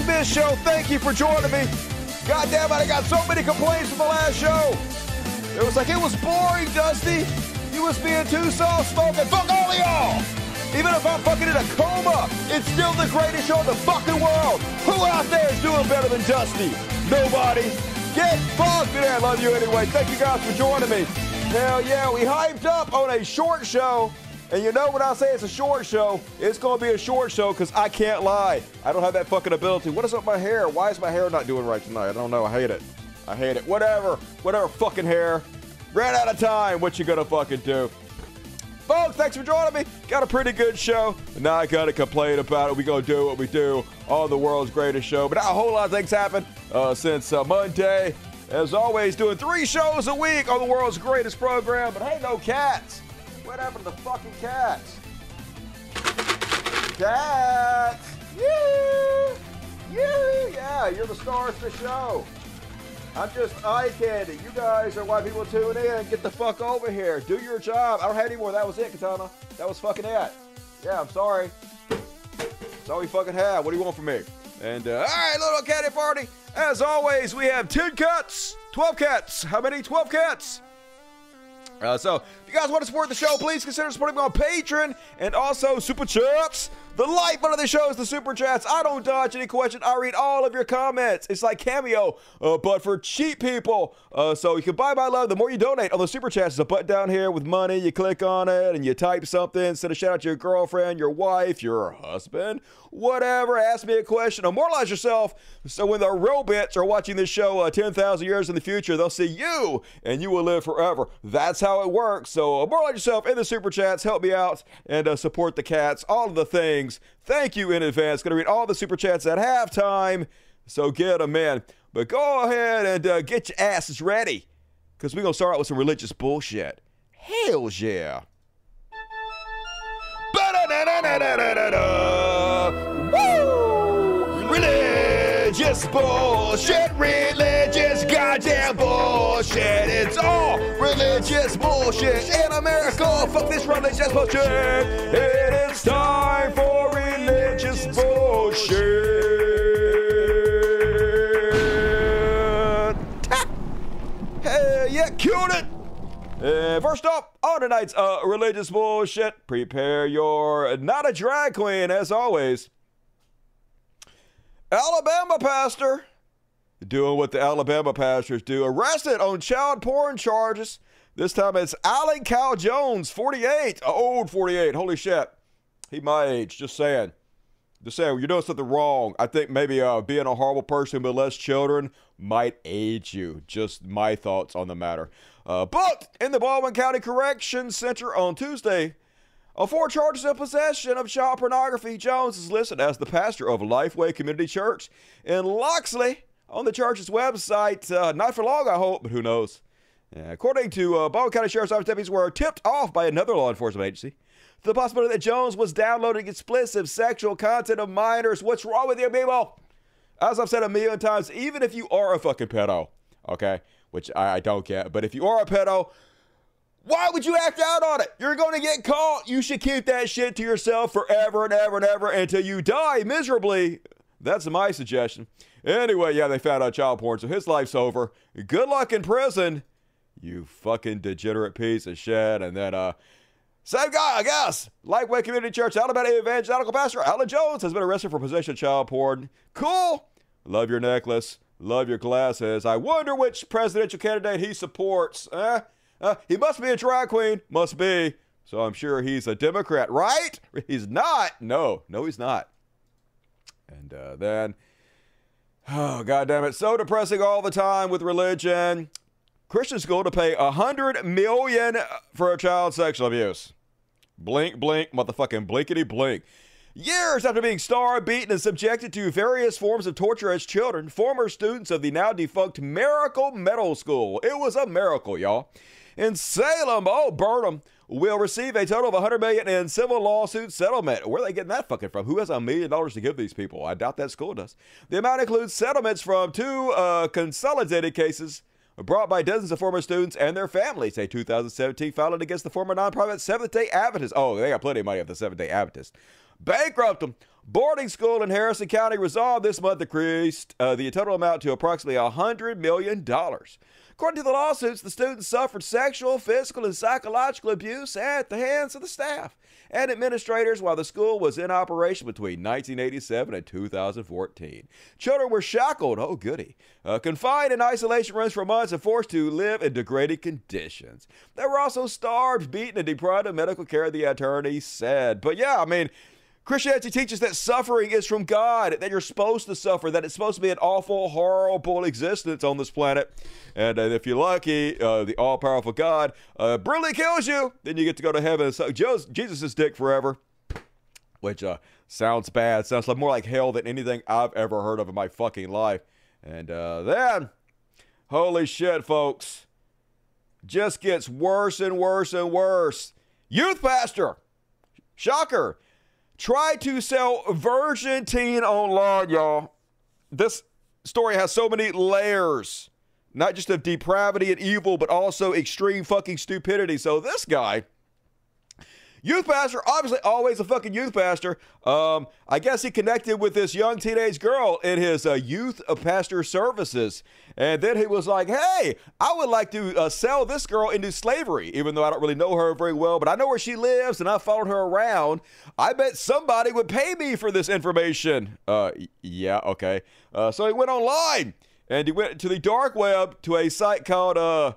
Smith Show. Thank you for joining me. God damn it, I got so many complaints from the last show. It was like it was boring, Dusty. You was being too soft spoken. Fuck all of y'all. Even if I'm fucking in a coma, it's still the greatest show in the fucking world. Who out there is doing better than Dusty? Nobody. Get fucked. And I love you anyway. Thank you guys for joining me. Hell yeah, we hyped up on a short show. And you know when I say it's a short show, it's going to be a short show because I can't lie. I don't have that fucking ability. What is up with my hair? Why is my hair not doing right tonight? I don't know. I hate it. I hate it. Whatever. Whatever fucking hair. Ran out of time. What you gonna fucking do? Folks, thanks for joining me. Got a pretty good show. Now I gotta complain about it. We gonna do what we do on the world's greatest show. But a whole lot of things happened uh, since uh, Monday. As always, doing three shows a week on the world's greatest program. But hey, no cats. What happened to the fucking cats? Cats! You! You! Yeah, you're the stars of the show. I'm just eye candy. You guys are why people tune in. Get the fuck over here. Do your job. I don't have any more. That was it, Katana. That was fucking it. Yeah, I'm sorry. That's all we fucking have. What do you want from me? And, uh, all right, little caddy party. As always, we have 10 cats, 12 cats. How many? 12 cats. Uh, so, if you guys want to support the show, please consider supporting me on Patreon and also Super Chats. The lifeblood of the show is the Super Chats. I don't dodge any questions. I read all of your comments. It's like Cameo, uh, but for cheap people. Uh, so you can buy my love. The more you donate on the Super Chats, there's a button down here with money. You click on it and you type something. Send a shout out to your girlfriend, your wife, your husband, whatever. Ask me a question. Immortalize yourself so when the real bits are watching this show uh, 10,000 years in the future, they'll see you and you will live forever. That's how it works. So immortalize yourself in the Super Chats. Help me out and uh, support the cats. All of the things. Thank you in advance. Going to read all the Super Chats at halftime. So get them in. But go ahead and uh, get your asses ready because we're going to start out with some religious bullshit. Hell yeah. Ba-da-da-da-da-da-da. Religious bullshit, religious goddamn bullshit. It's all religious bullshit in America. Fuck this religious bullshit. It is time for religious bullshit. Hell yeah, killed it. Uh, first up, on tonight's uh, religious bullshit, prepare your not a drag queen as always. Alabama pastor doing what the Alabama pastors do, arrested on child porn charges. This time it's Alan Cal Jones, 48, old 48. Holy shit, he my age. Just saying, just saying, you're doing something wrong. I think maybe uh, being a horrible person with less children might age you. Just my thoughts on the matter. Uh, in the Baldwin County Correction Center on Tuesday. On four charges of possession of child pornography, Jones is listed as the pastor of Lifeway Community Church in Loxley on the church's website. Uh, not for long, I hope, but who knows? Yeah, according to uh, Baldwin County Sheriff's Office deputies, were tipped off by another law enforcement agency the possibility that Jones was downloading explicit sexual content of minors. What's wrong with you people? As I've said a million times, even if you are a fucking pedo, okay, which I, I don't get, but if you are a pedo, why would you act out on it? You're going to get caught. You should keep that shit to yourself forever and ever and ever until you die miserably. That's my suggestion. Anyway, yeah, they found out child porn, so his life's over. Good luck in prison, you fucking degenerate piece of shit. And then, uh, same guy, I guess. Lifeway Community Church, Alabama Evangelical Pastor Alan Jones has been arrested for possession of child porn. Cool. Love your necklace. Love your glasses. I wonder which presidential candidate he supports. Eh? Uh, he must be a drag queen. Must be. So I'm sure he's a Democrat, right? He's not. No, no, he's not. And uh, then, oh, God damn it. So depressing all the time with religion. Christian school to pay a hundred million for a child sexual abuse. Blink, blink, motherfucking blinkety blink. Years after being starved, beaten, and subjected to various forms of torture as children, former students of the now defunct Miracle Meadows School. It was a miracle, y'all. In Salem, oh, Burnham will receive a total of 100 million in civil lawsuit settlement. Where are they getting that fucking from? Who has a million dollars to give these people? I doubt that school does. The amount includes settlements from two uh, consolidated cases brought by dozens of former students and their families. A 2017 filing against the former nonprofit Seventh day Adventist. Oh, they got plenty of money of the Seventh day Adventist. Bankrupt them. Boarding school in Harrison County resolved this month increased uh, the total amount to approximately $100 million. According to the lawsuits, the students suffered sexual, physical, and psychological abuse at the hands of the staff and administrators while the school was in operation between 1987 and 2014. Children were shackled, oh goody, uh, confined in isolation rooms for months and forced to live in degraded conditions. They were also starved, beaten, and deprived of medical care, the attorney said. But yeah, I mean, Christianity teaches that suffering is from God, that you're supposed to suffer, that it's supposed to be an awful, horrible existence on this planet. And uh, if you're lucky, uh, the all powerful God uh, brutally kills you, then you get to go to heaven and suck Jesus' dick forever. Which uh, sounds bad. Sounds like more like hell than anything I've ever heard of in my fucking life. And uh, then, holy shit, folks, just gets worse and worse and worse. Youth pastor, shocker Try to sell teen online, y'all. This story has so many layers, not just of depravity and evil, but also extreme fucking stupidity. So this guy Youth pastor, obviously always a fucking youth pastor. Um, I guess he connected with this young teenage girl in his uh, youth pastor services. And then he was like, hey, I would like to uh, sell this girl into slavery, even though I don't really know her very well, but I know where she lives and I followed her around. I bet somebody would pay me for this information. Uh, yeah, okay. Uh, so he went online and he went to the dark web to a site called, uh,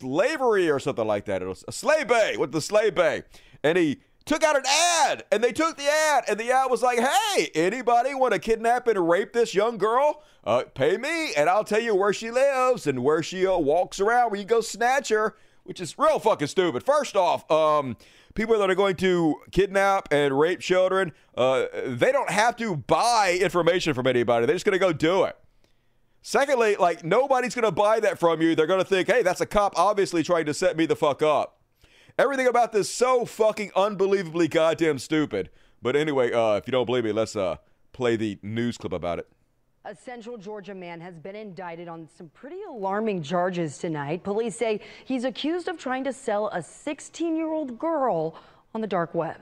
slavery or something like that. It was a slave bay with the slave bay. And he took out an ad and they took the ad and the ad was like, hey, anybody want to kidnap and rape this young girl? Uh, pay me and I'll tell you where she lives and where she uh, walks around where you go snatch her, which is real fucking stupid. First off, um, people that are going to kidnap and rape children, uh, they don't have to buy information from anybody. They're just going to go do it. Secondly, like nobody's going to buy that from you. They're going to think, hey, that's a cop obviously trying to set me the fuck up. Everything about this so fucking unbelievably goddamn stupid. But anyway, uh, if you don't believe me, let's uh, play the news clip about it. A Central Georgia man has been indicted on some pretty alarming charges tonight. Police say he's accused of trying to sell a 16 year old girl on the dark web.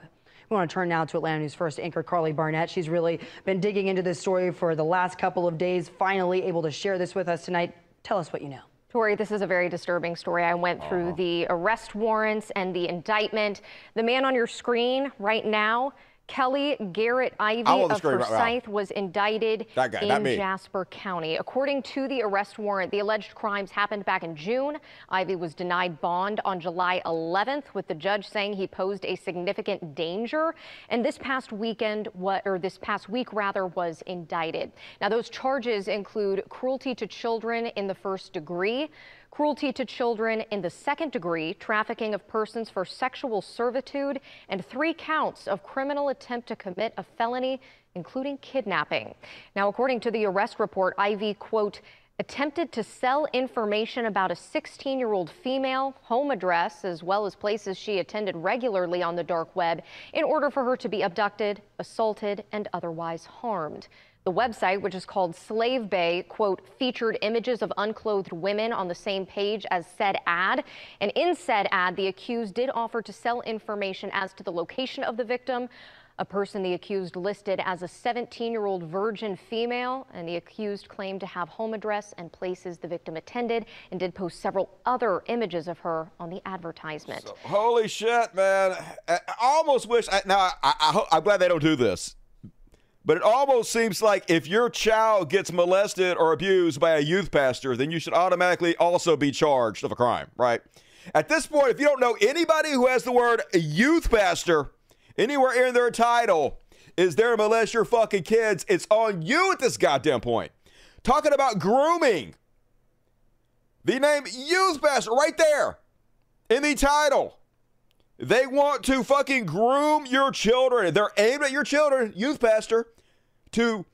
We want to turn now to Atlanta News First anchor Carly Barnett. She's really been digging into this story for the last couple of days, finally able to share this with us tonight. Tell us what you know. Tori, this is a very disturbing story. I went through uh -huh. the arrest warrants and the indictment. The man on your screen right now Kelly Garrett Ivy of Forsyth was indicted guy, in Jasper County. According to the arrest warrant, the alleged crimes happened back in June. Ivy was denied bond on July 11th, with the judge saying he posed a significant danger. And this past weekend, what or this past week rather, was indicted. Now, those charges include cruelty to children in the first degree cruelty to children in the second degree, trafficking of persons for sexual servitude, and three counts of criminal attempt to commit a felony, including kidnapping. Now, according to the arrest report, Ivy, quote, attempted to sell information about a 16 year old female, home address, as well as places she attended regularly on the dark web in order for her to be abducted, assaulted, and otherwise harmed. The website, which is called Slave Bay, quote, featured images of unclothed women on the same page as said ad. And in said ad, the accused did offer to sell information as to the location of the victim, a person the accused listed as a 17-year-old virgin female, and the accused claimed to have home address and places the victim attended and did post several other images of her on the advertisement. So, holy shit, man. I almost wish, I, now I, I, I'm glad they don't do this but it almost seems like if your child gets molested or abused by a youth pastor, then you should automatically also be charged of a crime, right? At this point, if you don't know anybody who has the word youth pastor anywhere in their title is there to molest your fucking kids, it's on you at this goddamn point. Talking about grooming. The name youth pastor right there in the title. They want to fucking groom your children. They're aimed at your children, youth pastor to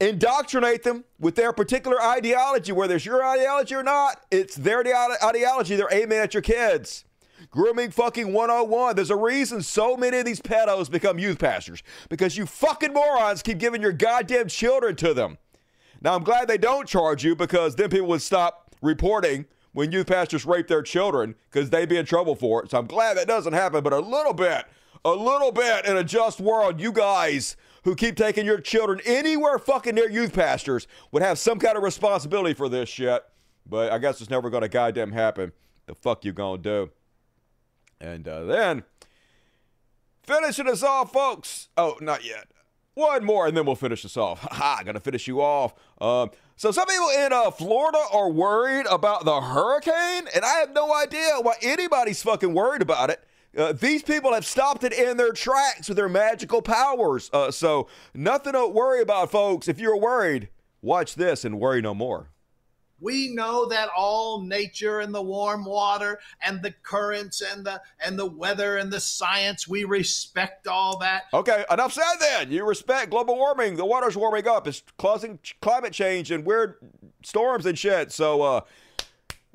indoctrinate them with their particular ideology, whether it's your ideology or not, it's their ideology. They're aiming at your kids. Grooming fucking 101. There's a reason so many of these pedos become youth pastors because you fucking morons keep giving your goddamn children to them. Now, I'm glad they don't charge you because then people would stop reporting when youth pastors rape their children because they'd be in trouble for it. So I'm glad that doesn't happen, but a little bit, a little bit in a just world, you guys who keep taking your children anywhere fucking near youth pastors would have some kind of responsibility for this shit. But I guess it's never going to goddamn happen. The fuck you gonna do? And uh, then finishing us off, folks. Oh, not yet. One more, and then we'll finish this off. Ha! Gonna finish you off. Um, so some people in uh, Florida are worried about the hurricane, and I have no idea why anybody's fucking worried about it. Uh, these people have stopped it in their tracks with their magical powers. Uh, so nothing to worry about, folks. If you're worried, watch this and worry no more. We know that all nature and the warm water and the currents and the and the weather and the science, we respect all that. Okay, enough said then. You respect global warming. The water's warming up. It's causing climate change and weird storms and shit. So uh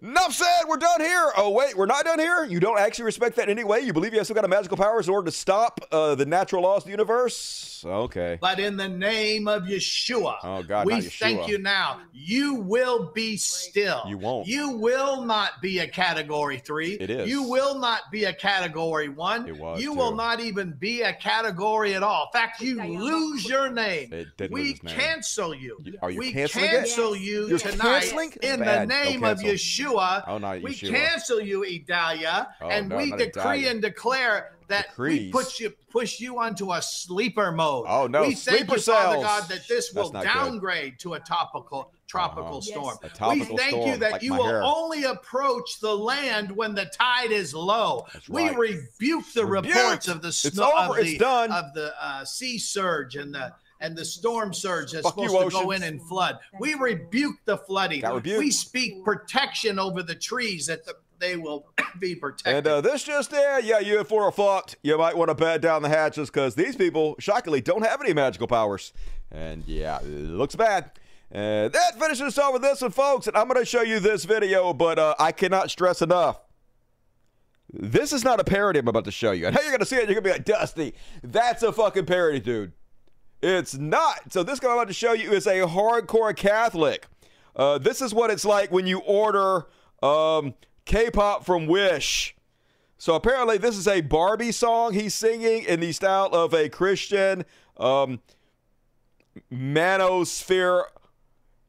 Enough said. We're done here. Oh wait, we're not done here. You don't actually respect that anyway. You believe you have some kind of magical powers in order to stop uh, the natural laws of the universe. Okay. But in the name of Yeshua, oh God, we Yeshua. thank you now. You will be still. You won't. You will not be a category three. It is. You will not be a category one. It was. You too. will not even be a category at all. In fact, you lose your name. It didn't we lose name. cancel you. Are you we canceling it? cancel you You're tonight canceling? in Bad. the name of cancel. Yeshua. Oh, not we Yeshua. cancel you, Idalia, Oh, and no, we decree Idalia. and declare that Decrees. we put you push you onto a sleeper mode. Oh, no, We thank you, Father. God, that this will not good. downgrade to a topical tropical Uh-huh. storm. A topical we thank storm, you that like you will hair. only approach the land when the tide is low. That's we right. rebuke the Rebuked. reports of the It's snow over. of It's the, done. of the uh, sea surge and the and the storm surge that's Fuck you, supposed to go in and flood. We rebuke the flooding. We speak protection over the trees that the, they will be protected. And uh, this just there, yeah, you and Florida fucked. You might want to bat down the hatches because these people, shockingly, don't have any magical powers. And yeah, looks bad. And that finishes us off with this one, folks. And I'm going to show you this video, but uh, I cannot stress enough. This is not a parody I'm about to show you. And how you're going to see it, you're going to be like, Dusty, that's a fucking parody, dude. It's not. So this guy I'm about to show you is a hardcore Catholic. Uh, this is what it's like when you order um, K-pop from Wish. So apparently, this is a Barbie song he's singing in the style of a Christian um, manosphere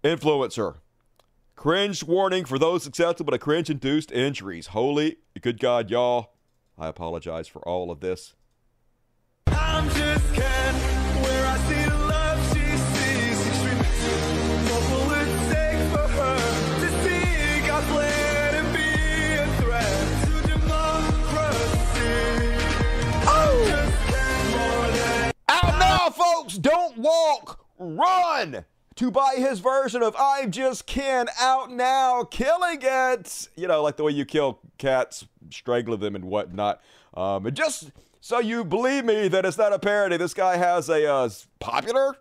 influencer. Cringe warning for those susceptible to cringe induced injuries. Holy good God, y'all. I apologize for all of this. Folks! Don't walk, run! To buy his version of I'm Just Ken out now, killing it! You know, like the way you kill cats, strangle them and whatnot. Um, and just so you believe me that it's not a parody, this guy has a uh, popular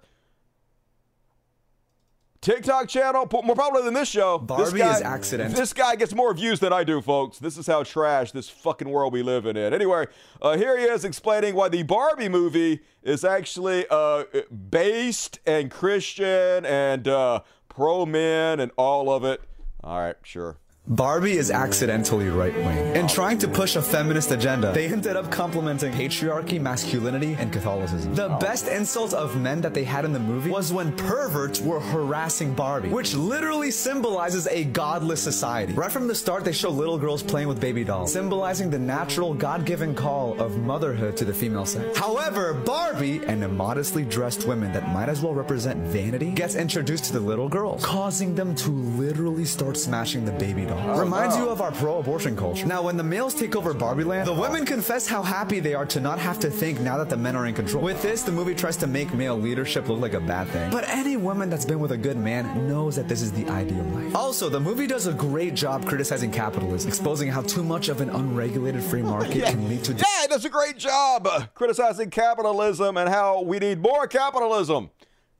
TikTok channel, more popular than this show. this Barbie guy, is accident. This guy gets more views than I do, folks. This is how trash this fucking world we live in. Anyway, uh, here he is explaining why the Barbie movie is actually uh, based and Christian and uh, pro men and all of it. All right, sure. Barbie is accidentally right wing. In trying to push a feminist agenda, they ended up complimenting patriarchy, masculinity, and Catholicism. The oh. best insult of men that they had in the movie was when perverts were harassing Barbie, which literally symbolizes a godless society. Right from the start, they show little girls playing with baby dolls, symbolizing the natural, God given call of motherhood to the female sex. However, Barbie, and immodestly dressed woman that might as well represent vanity, gets introduced to the little girls, causing them to literally start smashing the baby doll. Reminds you of our pro-abortion culture. Now, when the males take over Barbie Land, the women confess how happy they are to not have to think now that the men are in control. With this, the movie tries to make male leadership look like a bad thing. But any woman that's been with a good man knows that this is the ideal life. Also, the movie does a great job criticizing capitalism, exposing how too much of an unregulated free market can lead to Yeah, it does a great job criticizing capitalism and how we need more capitalism.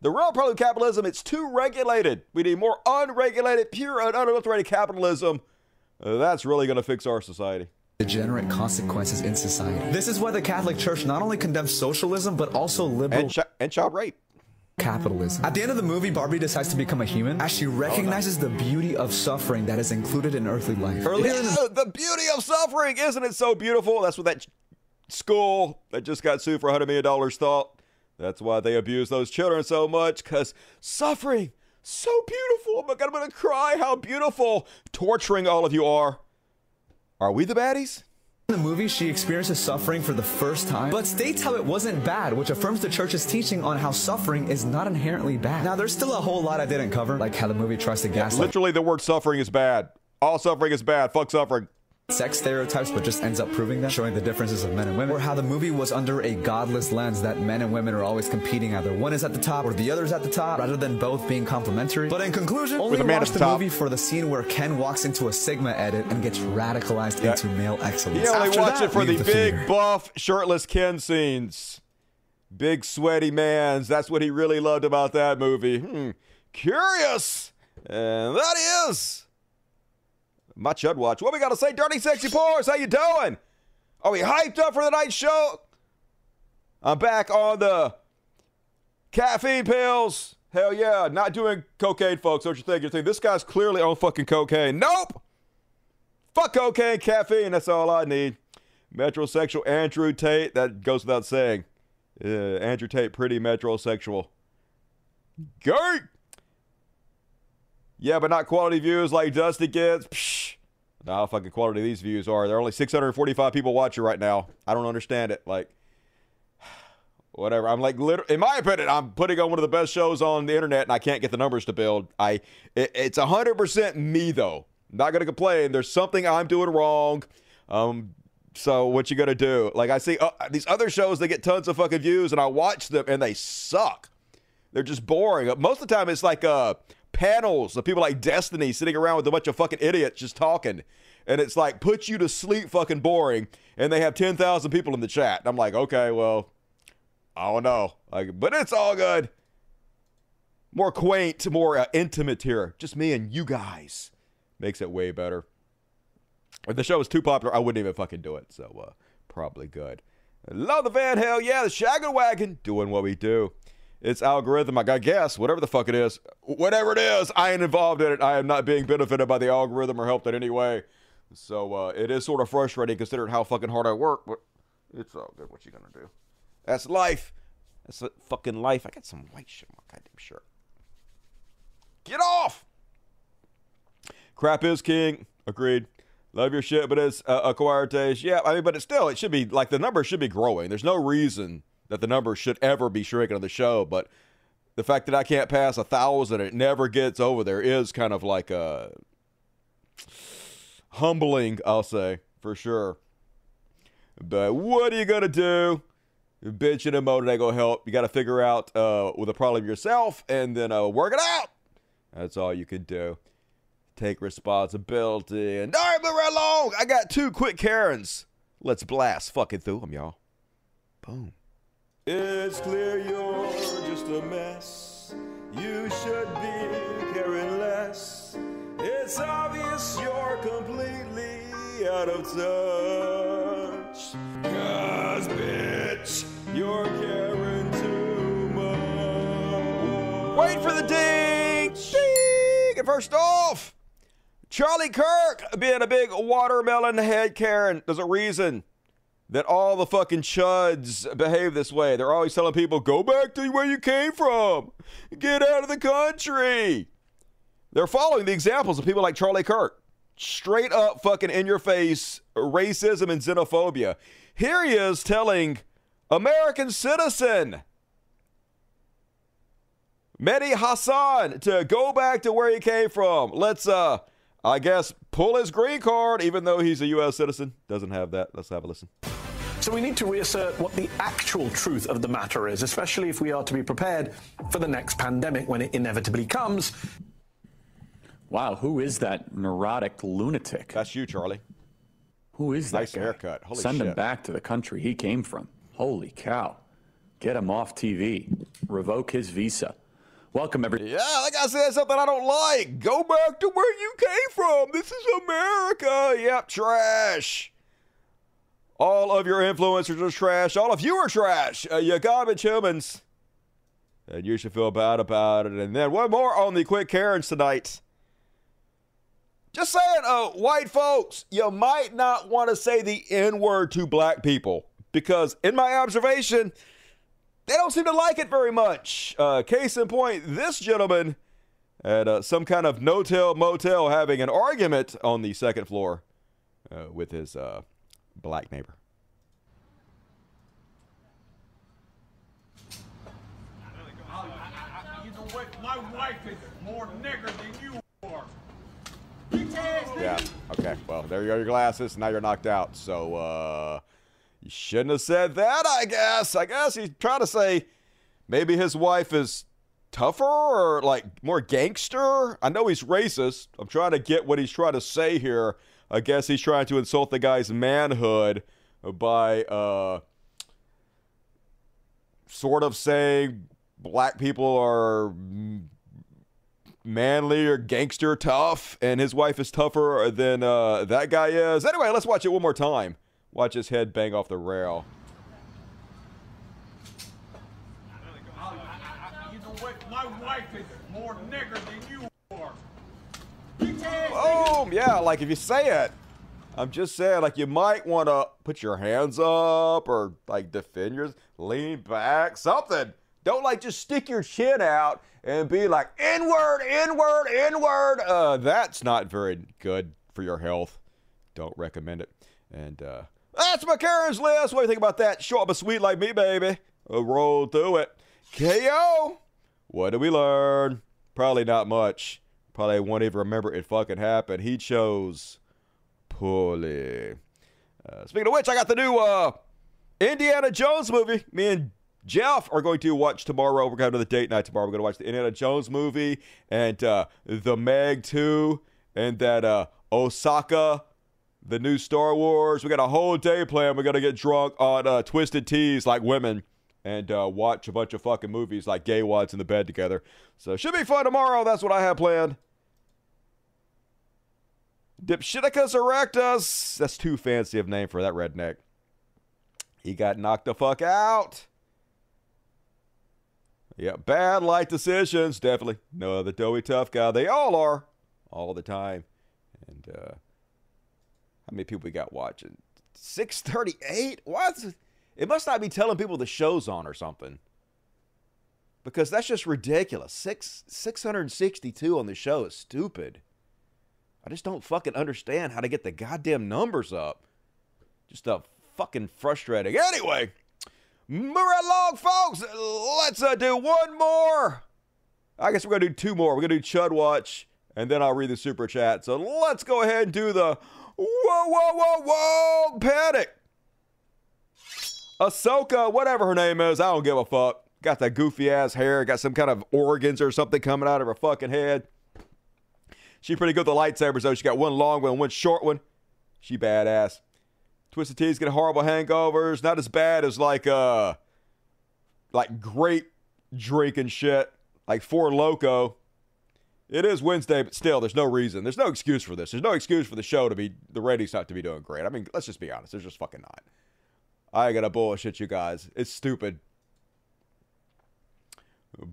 The real problem with capitalism, it's too regulated. We need more unregulated, pure and unadulterated capitalism. Uh, that's really going to fix our society. degenerate consequences in society. This is why the Catholic Church not only condemns socialism, but also liberal And, chi- and child rape. capitalism. At the end of the movie, Barbie decides to become a human as she recognizes the beauty of suffering that is included in earthly life. Earlier the-, the beauty of suffering, isn't it so beautiful? That's what that school that just got sued for $100 million thought. That's why they abuse those children so much, because suffering, so beautiful. Oh my God, I'm going to cry how beautiful torturing all of you are. Are we the baddies? In the movie, she experiences suffering for the first time, but states how it wasn't bad, which affirms the church's teaching on how suffering is not inherently bad. Now, there's still a whole lot I didn't cover, like how the movie tries to gaslight. Literally, the word suffering is bad. All suffering is bad. Fuck suffering sex stereotypes, but just ends up proving them, showing the differences of men and women, or how the movie was under a godless lens that men and women are always competing, either one is at the top or the other is at the top, rather than both being complementary. But in conclusion, only watch the top. movie for the scene where Ken walks into a Sigma edit and gets radicalized yeah. into male excellence. You only watch it for the, the big, buff, shirtless Ken scenes. Big, sweaty mans. That's what he really loved about that movie. Hmm. Curious. And that is my Chud Watch. What we got to say? Dirty Sexy Pores, how you doing? Are we hyped up for the night show? I'm back on the caffeine pills. Hell yeah. Not doing cocaine, folks. Don't you think? You think this guy's clearly on fucking cocaine. Nope. Fuck cocaine, caffeine. That's all I need. Metrosexual Andrew Tate. That goes without saying. Uh, Andrew Tate, pretty metrosexual. Gay. Yeah, but not quality views like Dusty gets. Psh, how fucking quality these views are. There are only 645 people watching right now. I don't understand it. Like, whatever. I'm like, literally, in my opinion, I'm putting on one of the best shows on the internet, and I can't get the numbers to build. I, it, it's 100% me though. not gonna complain. There's something I'm doing wrong. Um, so what you gonna do? Like I see uh, these other shows, they get tons of fucking views, and I watch them, and they suck. They're just boring. Most of the time, it's like uh panels of people like Destiny sitting around with a bunch of fucking idiots just talking. And it's like, put you to sleep fucking boring. And they have 10,000 people in the chat. And I'm like, okay, well, I don't know. Like, but it's all good. More quaint, more uh, intimate here. Just me and you guys. Makes it way better. If the show was too popular, I wouldn't even fucking do it. So, uh, probably good. Love the van, hell yeah. The Shagger Wagon doing what we do. It's algorithm. I guess whatever the fuck it is, whatever it is, I ain't involved in it. I am not being benefited by the algorithm or helped in any way. So uh, it is sort of frustrating considering how fucking hard I work, but it's all good. What you gonna do? That's life. That's fucking life. I got some white shit on my goddamn shirt. Get off. Crap is king. Agreed. Love your shit, but it's uh, acquired taste. Yeah, I mean, but it's still, it should be like the number should be growing. There's no reason that the number should ever be shrinking on the show, but the fact that I can't pass a thousand, it never gets over there is kind of like a humbling, I'll say for sure. But what are you gonna do? Bitching and moaning ain't gonna help. You got to figure out uh, with a problem yourself and then uh, work it out. That's all you can do. Take responsibility and all right, move right along. I got two quick Karens. Let's blast fucking through them, y'all. Boom. It's clear you're just a mess. You should be caring less. It's obvious you're completely out of touch. Cause, bitch, you're caring too much. Wait for the ding! Ding! And first off, Charlie Kirk being a big watermelon head Karen. There's a reason that all the fucking chuds behave this way. They're always telling people, go back to where you came from, get out of the country. They're following the examples of people like Charlie Kirk. Straight up fucking in your face racism and xenophobia. Here he is telling American citizen Mehdi Hassan to go back to where he came from. Let's uh I guess pull his green card even though he's a US citizen. Doesn't have that. Let's have a listen. So we need to reassert what the actual truth of the matter is, especially if we are to be prepared for the next pandemic when it inevitably comes. Wow, who is that neurotic lunatic? That's you, Charlie. Who is that nice guy? haircut. Holy Send shit. him back to the country he came from. Holy cow. Get him off TV. Revoke his visa. Welcome, everybody. Yeah, like I said, something I don't like. Go back to where you came from. This is America. Yep, trash. All of your influencers are trash. All of you are trash. Uh, you garbage humans. And you should feel bad about it. And then one more on the quick Karens tonight. Just saying, uh, white folks, you might not want to say the N word to black people because, in my observation, they don't seem to like it very much. Uh, case in point, this gentleman at uh, some kind of no-tell motel having an argument on the second floor uh, with his uh, black neighbor. You know what? My wife is more nigger than you are. Yeah. Okay. Well, there you go. Your glasses. Now you're knocked out. So uh, you shouldn't have said that. I guess. I guess he's trying to say maybe his wife is tougher or like more gangster. I know he's racist. I'm trying to get what he's trying to say here. I guess he's trying to insult the guy's manhood by uh, sort of saying black people are manly or gangster tough, and his wife is tougher than uh, that guy is. Anyway, let's watch it one more time. Watch his head bang off the rail. You? My wife is more nigger than you are. Boom! Yeah, like if you say it, I'm just saying, like you might want to put your hands up or like defend yours, lean back, something. Don't like just stick your chin out and be like inward, inward, inward. Uh, that's not very good for your health. Don't recommend it. And uh, that's my Karen's list. What do you think about that? Up a sweet like me, baby. Roll through it. KO. What did we learn? Probably not much. Probably won't even remember it fucking happened. He chose poorly. Uh, speaking of which, I got the new uh, Indiana Jones movie. Me and Jeff are going to watch tomorrow. We're going to have the date night tomorrow. We're going to watch the Indiana Jones movie and uh, the Meg 2 and that uh, Ahsoka, the new Star Wars. We got a whole day planned. We're to get drunk on uh, Twisted Teas like women and uh, watch a bunch of fucking movies like gay wads in the bed together. So should be fun tomorrow. That's what I have planned. Dipshiticus erectus. That's too fancy of name for that redneck. He got knocked the fuck out. Yeah, bad light decisions, definitely. No, the doughy tough guy. They all are, all the time. And uh, how many people we got watching? Six thirty-eight. What? It must not be telling people the show's on or something. Because that's just ridiculous. Six six hundred sixty-two on the show is stupid. I just don't fucking understand how to get the goddamn numbers up. Just a fucking frustrating. Anyway. Move along, folks. Let's uh, do one more. I guess we're to do two more. We're to do Chud Watch, and then I'll read the super chat. So let's go ahead and do the whoa, whoa, whoa, whoa panic. Ahsoka, whatever her name is, I don't give a fuck. Got that goofy ass hair, got some kind of organs or something coming out of her fucking head. She pretty good with the lightsabers, though. She got one long one, one short one. She badass. Twisted Teas get horrible hangovers. Not as bad as like uh like great drinking shit. Like Four Loco. It is Wednesday, but still, there's no reason. There's no excuse for this. There's no excuse for the show to be the ratings not to be doing great. I mean, let's just be honest. There's just fucking not. I gonna bullshit you guys. It's stupid.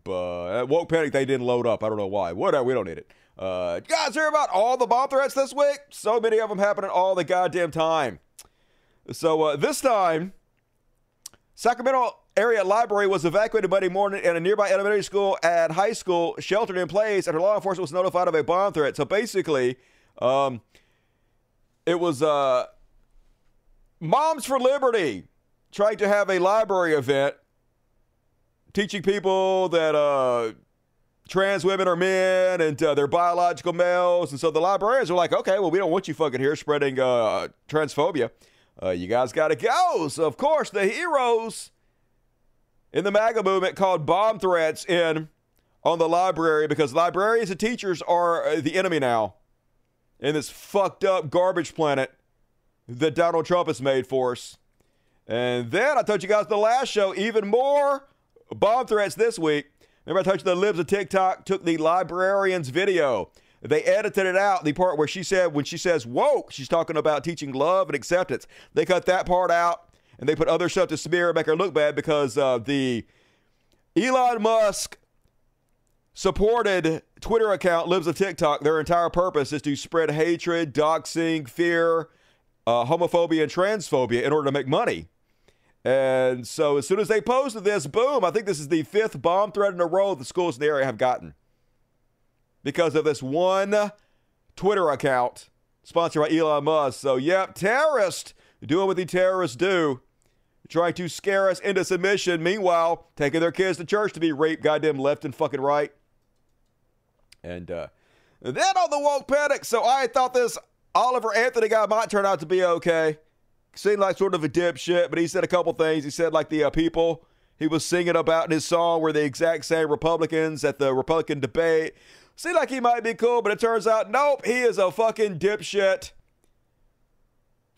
But Woke Panic, they didn't load up. I don't know why. Whatever, we don't need it. Uh, guys hear about all the bomb threats this week? So many of them happening all the goddamn time. So uh, this time, Sacramento area library was evacuated Monday morning, and a nearby elementary school and high school sheltered in place, after law enforcement was notified of a bomb threat. So basically, um, it was uh, Moms for Liberty trying to have a library event teaching people that uh, trans women are men and uh, they're biological males. And so the librarians are like, okay, well, we don't want you fucking here spreading uh, transphobia. Uh, you guys got to go. So, of course, the heroes in the MAGA movement called bomb threats in on the library because librarians and teachers are uh, the enemy now in this fucked up garbage planet that Donald Trump has made for us. And then I told you guys the last show, even more bomb threats this week. Remember, I told you the libs of TikTok took the librarian's video. They edited it out, the part where she said, when she says woke, she's talking about teaching love and acceptance. They cut that part out and they put other stuff to smear and make her look bad because uh, the Elon Musk supported Twitter account Libs of TikTok. Their entire purpose is to spread hatred, doxing, fear, uh, homophobia, and transphobia in order to make money. And so as soon as they posted this, boom, I think this is the fifth bomb threat in a row the schools in the area have gotten because of this one Twitter account sponsored by Elon Musk. So, yep, terrorists doing what the terrorists do, trying to scare us into submission. Meanwhile, taking their kids to church to be raped, goddamn left and fucking right. And uh, then on the woke panic. So I thought this Oliver Anthony guy might turn out to be okay. Seemed like sort of a dipshit, but he said a couple things. He said like the uh, people he was singing about in his song were the exact same Republicans at the Republican debate. Seemed like he might be cool, but it turns out, nope, he is a fucking dipshit.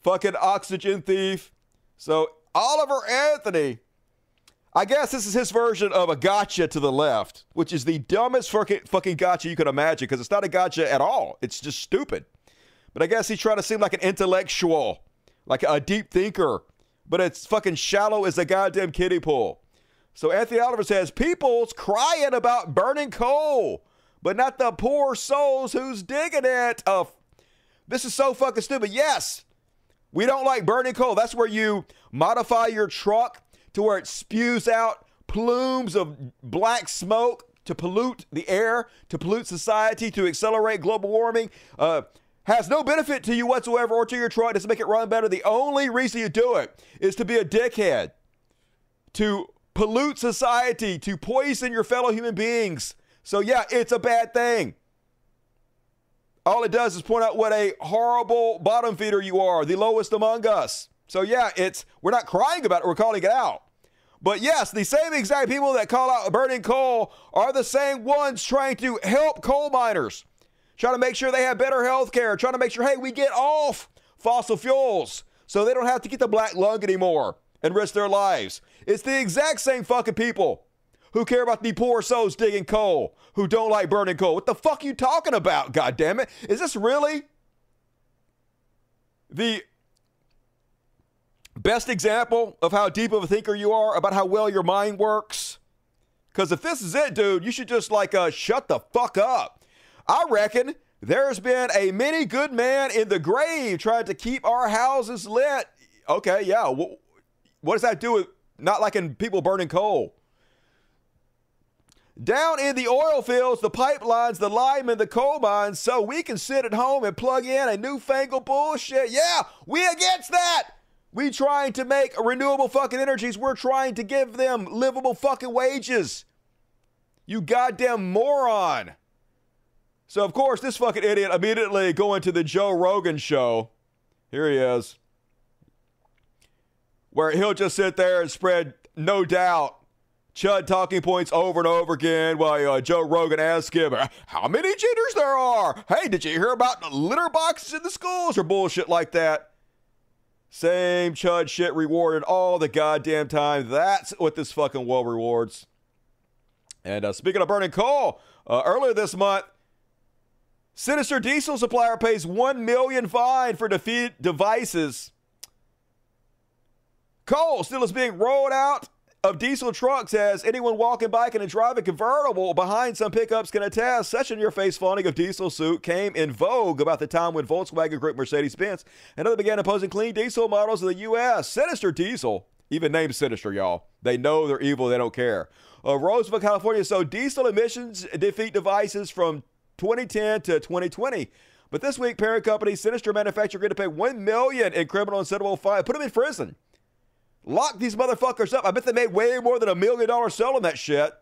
Fucking oxygen thief. So Oliver Anthony, I guess this is his version of a gotcha to the left, which is the dumbest fucking, gotcha you can imagine because it's not a gotcha at all. It's just stupid. But I guess he's trying to seem like an intellectual, like a deep thinker, but it's fucking shallow as a goddamn kiddie pool. So Anthony Oliver says, People's crying about burning coal, but not the poor souls who's digging it. Uh, this is so fucking stupid. Yes, we don't like burning coal. That's where you modify your truck to where it spews out plumes of black smoke to pollute the air, to pollute society, to accelerate global warming. Uh, has no benefit to you whatsoever or to your truck. Doesn't make it run better. The only reason you do it is to be a dickhead, to pollute society, to poison your fellow human beings. So, yeah, it's a bad thing. All it does is point out what a horrible bottom feeder you are, the lowest among us. So, yeah, it's we're not crying about it, we're calling it out. But yes, the same exact people that call out burning coal are the same ones trying to help coal miners, trying to make sure they have better health care, trying to make sure, hey, we get off fossil fuels so they don't have to get the black lung anymore and risk their lives. It's the exact same fucking people who care about the poor souls digging coal, who don't like burning coal. What the fuck are you talking about, God damn it? Is this really the best example of how deep of a thinker you are about how well your mind works? Because if this is it, dude, you should just like uh, shut the fuck up. I reckon there's been a many good man in the grave trying to keep our houses lit. Okay, yeah. What, what does that do with not liking people burning coal? Down in the oil fields, the pipelines, the linemen, the coal mines, so we can sit at home and plug in a newfangled bullshit. Yeah, we against that. We trying to make renewable fucking energies. We're trying to give them livable fucking wages. You goddamn moron. So of course, this fucking idiot immediately going to the Joe Rogan show. Here he is. Where he'll just sit there and spread no doubt Chud talking points over and over again while uh, Joe Rogan asks him how many genders there are. Hey, did you hear about the litter boxes in the schools or bullshit like that? Same Chud shit rewarded all the goddamn time. That's what this fucking world rewards. And uh, speaking of burning coal, uh, earlier this month, Sinister Diesel supplier pays one million fine for defeat devices. Coal still is being rolled out of diesel trucks as anyone walking, biking, and driving convertible behind some pickups can attest. Such in your face flaunting of diesel suit came in vogue about the time when Volkswagen Group Mercedes Benz and other began imposing clean diesel models in the U.S. Sinister Diesel, even named Sinister, y'all. They know they're evil, they don't care. Uh, Roseville, California, so diesel emissions defeat devices from 2010 to 2020. But this week, parent company Sinister Manufacturer going to pay one million in criminal and civil fine, put them in prison. Lock these motherfuckers up. I bet they made way more than a million dollars selling that shit.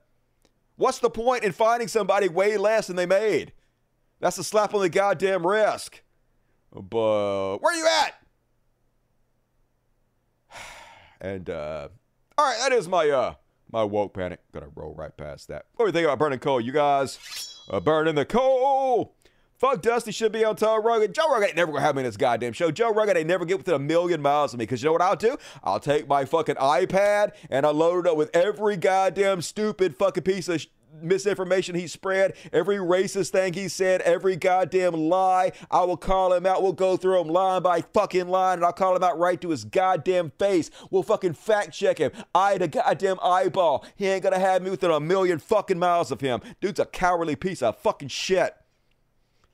What's the point in finding somebody way less than they made? That's a slap on the goddamn wrist. But where are you at? And uh all right, that is my uh my woke panic. Gonna roll right past that. What do you think about burning coal? You guys uh, burning the coal. Fuck Dusty should be on Joe Rogan. Joe Rogan ain't never gonna have me in this goddamn show. Joe Rogan ain't never get within a million miles of me. Cause you know what I'll do? I'll take my fucking iPad and I'll load it up with every goddamn stupid fucking piece of sh- misinformation he spread, every racist thing he said, every goddamn lie. I will call him out. We'll go through him line by fucking line, and I'll call him out right to his goddamn face. We'll fucking fact check him. Eye to goddamn eyeball. He ain't gonna have me within a million fucking miles of him. Dude's a cowardly piece of fucking shit.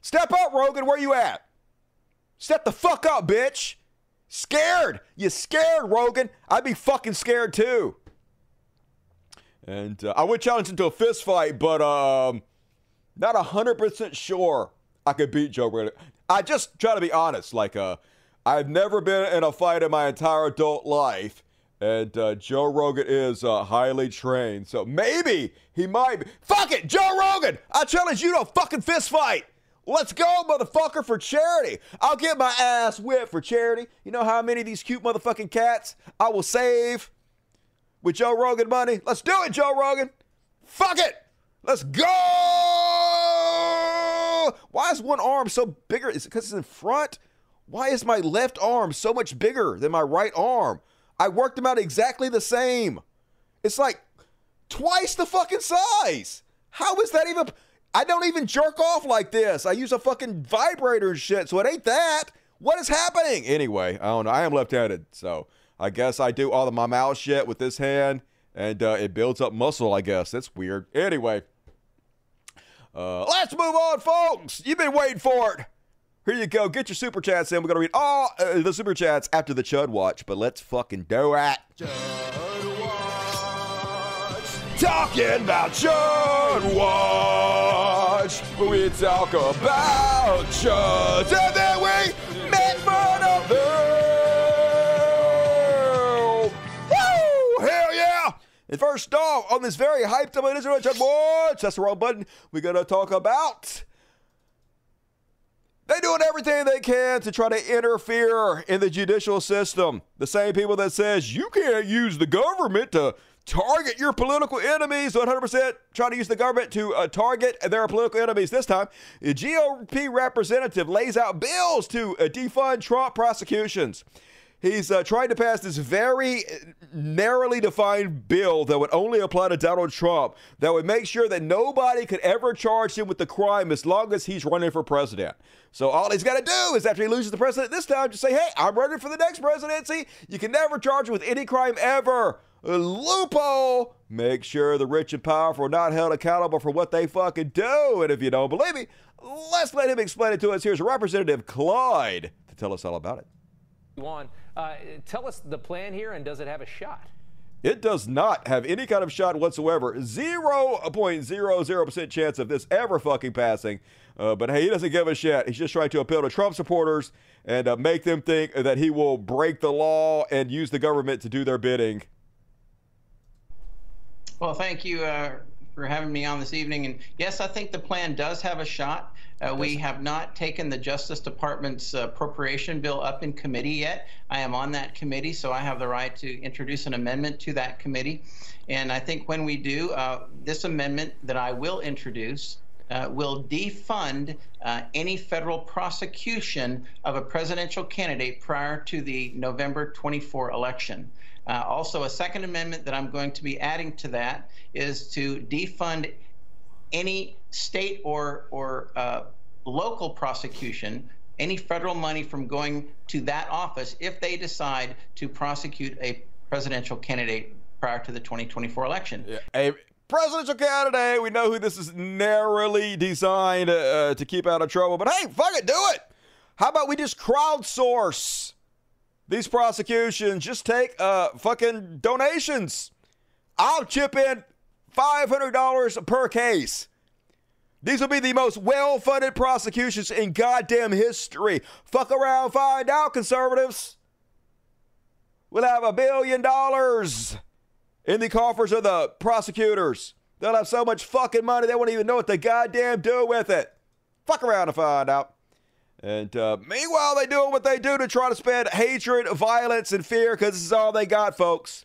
Step up, Rogan. Where you at? Step the fuck up, bitch. Scared. You scared, Rogan. I'd be fucking scared too. And uh, I would challenge him to a fist fight, but um, not 100% sure I could beat Joe Rogan. I just try to be honest. Like, uh, I've never been in a fight in my entire adult life. And uh, Joe Rogan is uh, highly trained. So maybe he might be. Fuck it, Joe Rogan! I challenge you to a fucking fist fight! Let's go, motherfucker, for charity. I'll get my ass whipped for charity. You know how many of these cute motherfucking cats I will save with Joe Rogan money? Let's do it, Joe Rogan. Fuck it. Let's go. Why is one arm so bigger? Is it because it's in front? Why is my left arm so much bigger than my right arm? I worked them out exactly the same. It's like twice the fucking size. How is that even? I don't even jerk off like this. I use a fucking vibrator and shit, so it ain't that. What is happening? Anyway, I don't know. I am left handed, so I guess I do all of my mouth shit with this hand, and uh, it builds up muscle, I guess. That's weird. Anyway, uh, let's move on, folks. You've been waiting for it. Here you go. Get your super chats in. We're going to read all uh, the super chats after the Chud Watch, but let's fucking do it. Chud Watch. Talking about Chud Watch. We talk about Chuds, and then we make fun of them. Woo! Hell yeah! And first off, on this very hyped up edition of Chud Watch, that's the wrong button, we're to talk about they're doing everything they can to try to interfere in the judicial system. The same people that says you can't use the government to target your political enemies 100% trying to use the government to uh, target their political enemies this time a gop representative lays out bills to uh, defund trump prosecutions He's uh, trying to pass this very narrowly defined bill that would only apply to Donald Trump, that would make sure that nobody could ever charge him with the crime as long as he's running for president. So all he's got to do is, after he loses the president this time, just say, hey, I'm running for the next presidency. You can never charge him with any crime ever. A loophole. Make sure the rich and powerful are not held accountable for what they fucking do. And if you don't believe me, let's let him explain it to us. Here's Representative Clyde to tell us all about it. On. Uh, tell us the plan here, and does it have a shot? It does not have any kind of shot whatsoever. 0.00% chance of this ever fucking passing. Uh, but hey, he doesn't give a shit. He's just trying to appeal to Trump supporters and uh, make them think that he will break the law and use the government to do their bidding. Well, thank you uh, for having me on this evening. And yes, I think the plan does have a shot. Uh, we have not taken the Justice Department's uh, appropriation bill up in committee yet. I am on that committee, so I have the right to introduce an amendment to that committee. And I think when we do, uh, this amendment that I will introduce uh, will defund uh, any federal prosecution of a presidential candidate prior to the November 24 election. Uh, also, a second amendment that I'm going to be adding to that is to defund any state or or uh, local prosecution any federal money from going to that office if they decide to prosecute a presidential candidate prior to the 2024 election. Yeah. A presidential candidate, we know who this is narrowly designed uh, to keep out of trouble, but hey, fuck it, do it. How about we just crowdsource these prosecutions? Just take uh, fucking donations. I'll chip in $500 per case. These will be the most well funded prosecutions in goddamn history. Fuck around, find out, conservatives. We'll have a billion dollars in the coffers of the prosecutors. They'll have so much fucking money they won't even know what they goddamn do with it. Fuck around and find out. And uh, meanwhile, they doing what they do to try to spread hatred, violence, and fear because this is all they got, folks.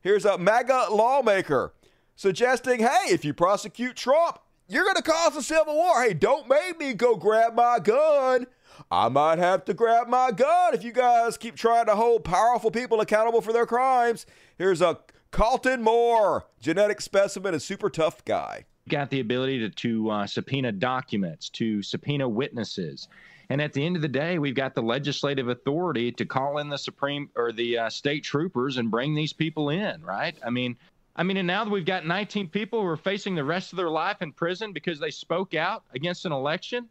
Here's a MAGA lawmaker suggesting hey, if you prosecute Trump, you're going to cause a civil war. Hey, don't make me go grab my gun. I might have to grab my gun if you guys keep trying to hold powerful people accountable for their crimes. Here's a Colton Moore, genetic specimen and super tough guy. Got the ability to, to uh, subpoena documents, to subpoena witnesses. And at the end of the day, we've got the legislative authority to call in the Supreme or the uh, state troopers and bring these people in, right? I mean, I mean, and now that we've got 19 people who are facing the rest of their life in prison because they spoke out against an election.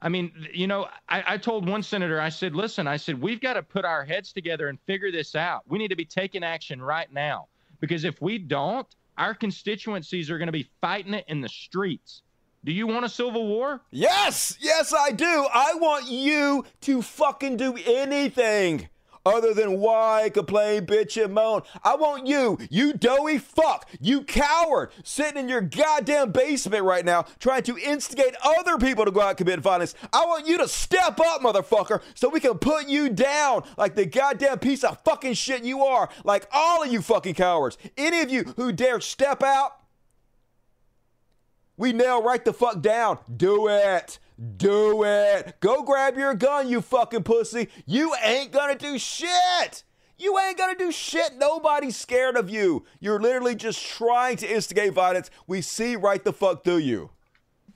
I mean, you know, I, I, told one senator, I said, listen, I said, we've got to put our heads together and figure this out. We need to be taking action right now because if we don't, our constituencies are going to be fighting it in the streets. Do you want a civil war? Yes, yes, I do. I want you to fucking do anything other than why, complain, bitch, and moan. I want you, you doughy fuck, you coward, sitting in your goddamn basement right now trying to instigate other people to go out and commit violence. I want you to step up, motherfucker, so we can put you down like the goddamn piece of fucking shit you are, like all of you fucking cowards. Any of you who dare step out, we nail right the fuck down. Do it. Do it. Go grab your gun, you fucking pussy. You ain't gonna do shit. You ain't gonna do shit. Nobody's scared of you. You're literally just trying to instigate violence. We see right the fuck through you.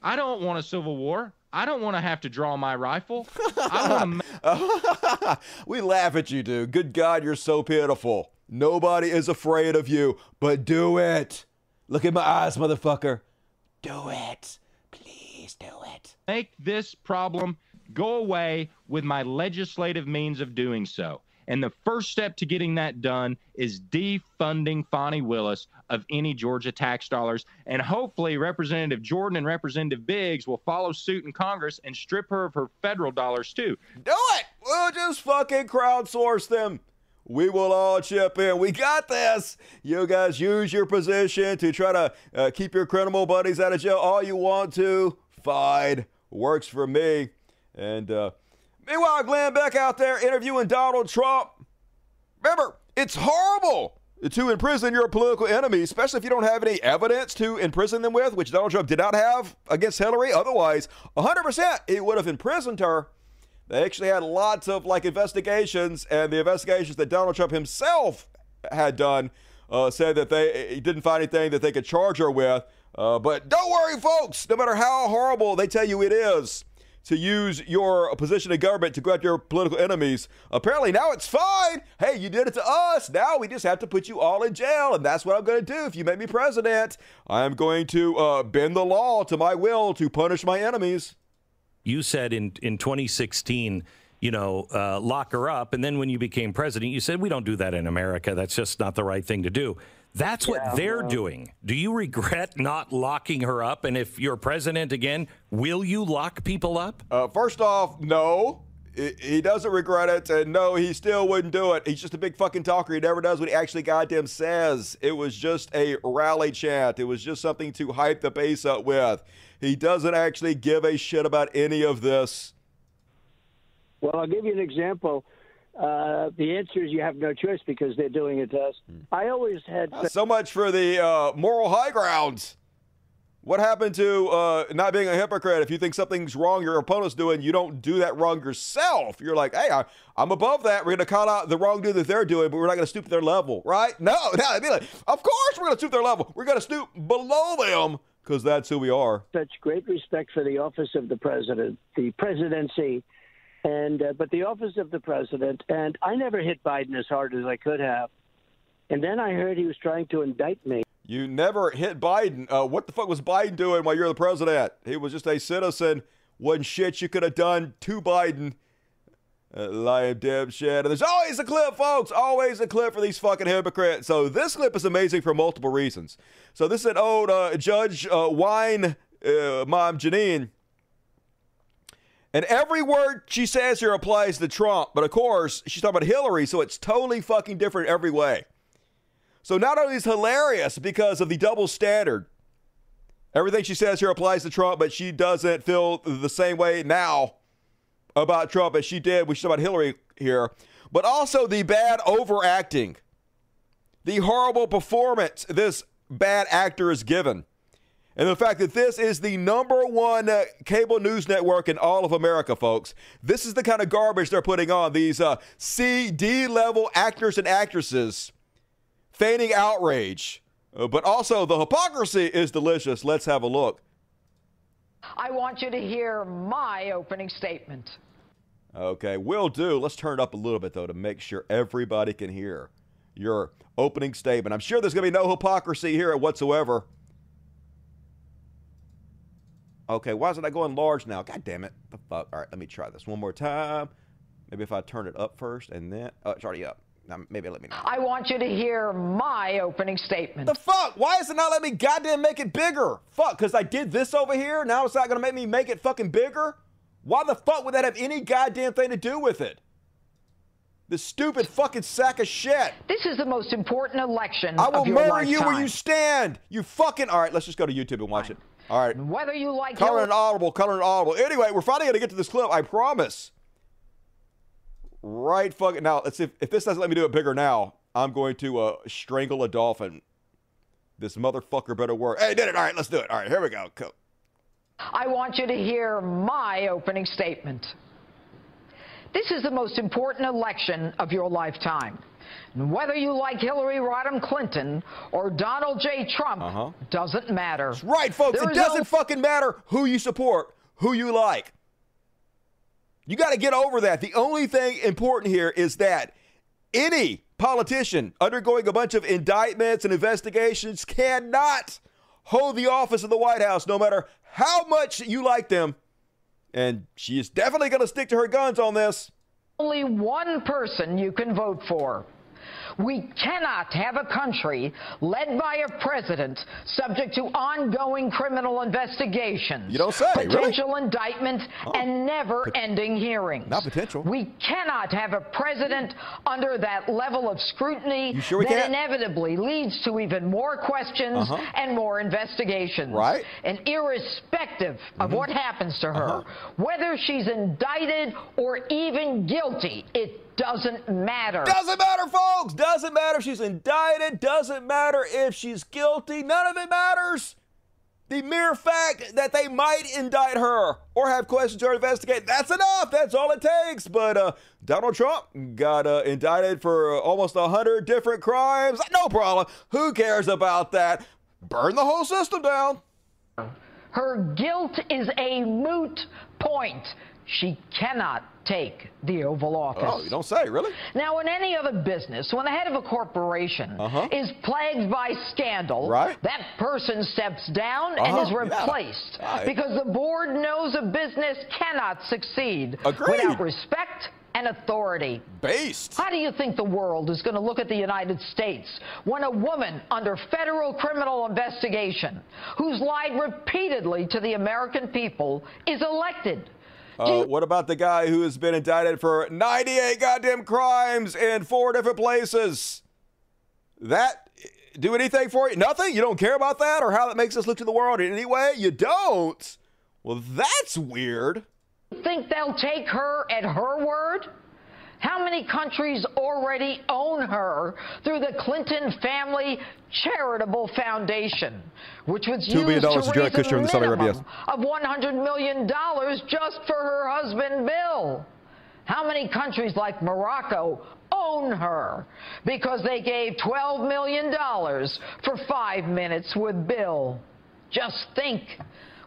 I don't want a civil war. I don't want to have to draw my rifle. I to... we laugh at you, dude. Good God, you're so pitiful. Nobody is afraid of you, but do it. Look at my eyes, motherfucker. Do it do it. Make this problem go away with my legislative means of doing so. And the first step to getting that done is defunding Fani Willis of any Georgia tax dollars. And hopefully, Representative Jordan and Representative Biggs will follow suit in Congress and strip her of her federal dollars too. Do it! We'll just fucking crowdsource them. We will all chip in. We got this. You guys use your position to try to uh, keep your criminal buddies out of jail all you want to Works for me. And uh, meanwhile, Glenn Beck out there interviewing Donald Trump. Remember, it's horrible to imprison your political enemy, especially if you don't have any evidence to imprison them with, which Donald Trump did not have against Hillary. Otherwise, 100% he would have imprisoned her. They actually had lots of like investigations, and the investigations that Donald Trump himself had done uh, said that they didn't find anything that they could charge her with. Uh, but don't worry, folks. No matter how horrible they tell you it is to use your position in government to go after your political enemies, apparently now it's fine. Hey, you did it to us. Now we just have to put you all in jail, and that's what I'm going to do if you make me president. I am going to uh, bend the law to my will to punish my enemies. You said in in 2016 you know, uh, lock her up. And then when you became president, you said, we don't do that in America. That's just not the right thing to do. That's what yeah, they're well, doing. Do you regret not locking her up? And if you're president again, will you lock people up? Uh, first off, no. He doesn't regret it, and no, he still wouldn't do it. He's just a big fucking talker. He never does what he actually goddamn says. It was just a rally chant. It was just something to hype the base up with. He doesn't actually give a shit about any of this. Well, I'll give you an example. Uh, the answer is you have no choice because they're doing it to us. Hmm. I always had uh, so much for the uh, moral high grounds. What happened to uh, not being a hypocrite? If you think something's wrong, your opponent's doing, you don't do that wrong yourself. You're like, hey, I, am above that. We're going to call out the wrongdoing that they're doing, but we're not going to stoop to their level, right? No, no. I'd be like, of course we're going to stoop their level. We're going to stoop below them because that's who we are. Such great respect for the office of the president, the presidency and uh, but the office of the president. And I never hit Biden as hard as I could have. And then I heard he was trying to indict me. You never hit Biden. Uh, what the fuck was Biden doing while you're the president? He was just a citizen. Wasn't shit you could have done to Biden. Uh, lying shit. And there's always a clip, folks. Always a clip for these fucking hypocrites. So this clip is amazing for multiple reasons. So this is an old uh, Judge uh, Wine uh, mom Janine and every word she says here applies to Trump, but of course, she's talking about Hillary, so it's totally fucking different every way. So not only is hilarious because of the double standard, everything she says here applies to Trump, but she doesn't feel the same way now about Trump as she did when she about Hillary here, but also the bad overacting, the horrible performance this bad actor is given and the fact that this is the number one uh, cable news network in all of America, folks. This is the kind of garbage they're putting on these uh, C, D level actors and actresses feigning outrage. Uh, but also, the hypocrisy is delicious. Let's have a look. I want you to hear my opening statement. Okay, will do. Let's turn it up a little bit, though, to make sure everybody can hear your opening statement. I'm sure there's going to be no hypocrisy here whatsoever. Okay, why isn't I going large now? God damn it. The fuck? All right, let me try this one more time. Maybe if I turn it up first and then. Oh, it's already up. Now, maybe let me know. I want you to hear my opening statement. The fuck? Why is it not letting me goddamn make it bigger? Fuck, because I did this over here. Now it's not going to make me make it fucking bigger? Why the fuck would that have any goddamn thing to do with it? This stupid fucking sack of shit. This is the most important election I will murder lifetime. you where you stand. You fucking. All right, let's just go to YouTube and watch it. All right. Whether you like Color and audible, color and audible. Anyway, we're finally going to get to this clip, I promise. Right fucking now, let's see if, if this doesn't let me do it bigger now, I'm going to uh, strangle a dolphin. This motherfucker better work. Hey, did it. All right, let's do it. All right, here we go. Cool. I want you to hear my opening statement. This is the most important election of your lifetime. And Whether you like Hillary Rodham Clinton or Donald J. Trump Uh-huh. doesn't matter. Right, folks. There it doesn't no- fucking matter who you support, who you like. You got to get over that. The only thing important here is that any politician undergoing a bunch of indictments and investigations cannot hold the office of the White House, no matter how much you like them. And she is definitely going to stick to her guns on this. only one person you can vote for. We cannot have a country led by a president subject to ongoing criminal investigations. You don't say, really? Potential indictment and never ending hearings. Not potential. We cannot have a president under that level of scrutiny sure that can't? inevitably leads to even more questions Uh-huh. and more investigations. Right. And irrespective of what happens to her, Uh-huh. whether she's indicted or even guilty, it doesn't matter. Doesn't matter, folks. Doesn't matter if she's indicted. Doesn't matter if she's guilty. None of it matters. The mere fact that they might indict her or have questions or investigate, that's enough. That's all it takes. But uh, Donald Trump got uh, indicted for almost 100 different crimes. No problem. Who cares about that? Burn the whole system down. Her guilt is a moot point. She cannot take the Oval Office. Oh, you don't say, really? Now, in any other business, when the head of a corporation is plagued by scandal. Right. that person steps down and Uh-huh, is yeah. replaced Right. because the board knows a business cannot succeed Agreed. without respect and authority. Based. How do you think the world is going to look at the United States when a woman under federal criminal investigation who's lied repeatedly to the American people is elected? Uh, what about the guy who has been indicted for 98 goddamn crimes in four different places? That do anything for you? Nothing? You don't care about that or how that makes us look to the world in any way? You don't? Well, that's weird. Think they'll take her at her word? How many countries already own her through the Clinton Family Charitable Foundation, which was $2 billion used to raise a in the Saudi Arabia, minimum of $100 million just for her husband, Bill? How many countries like Morocco own her because they gave $12 million for five minutes with Bill? Just think.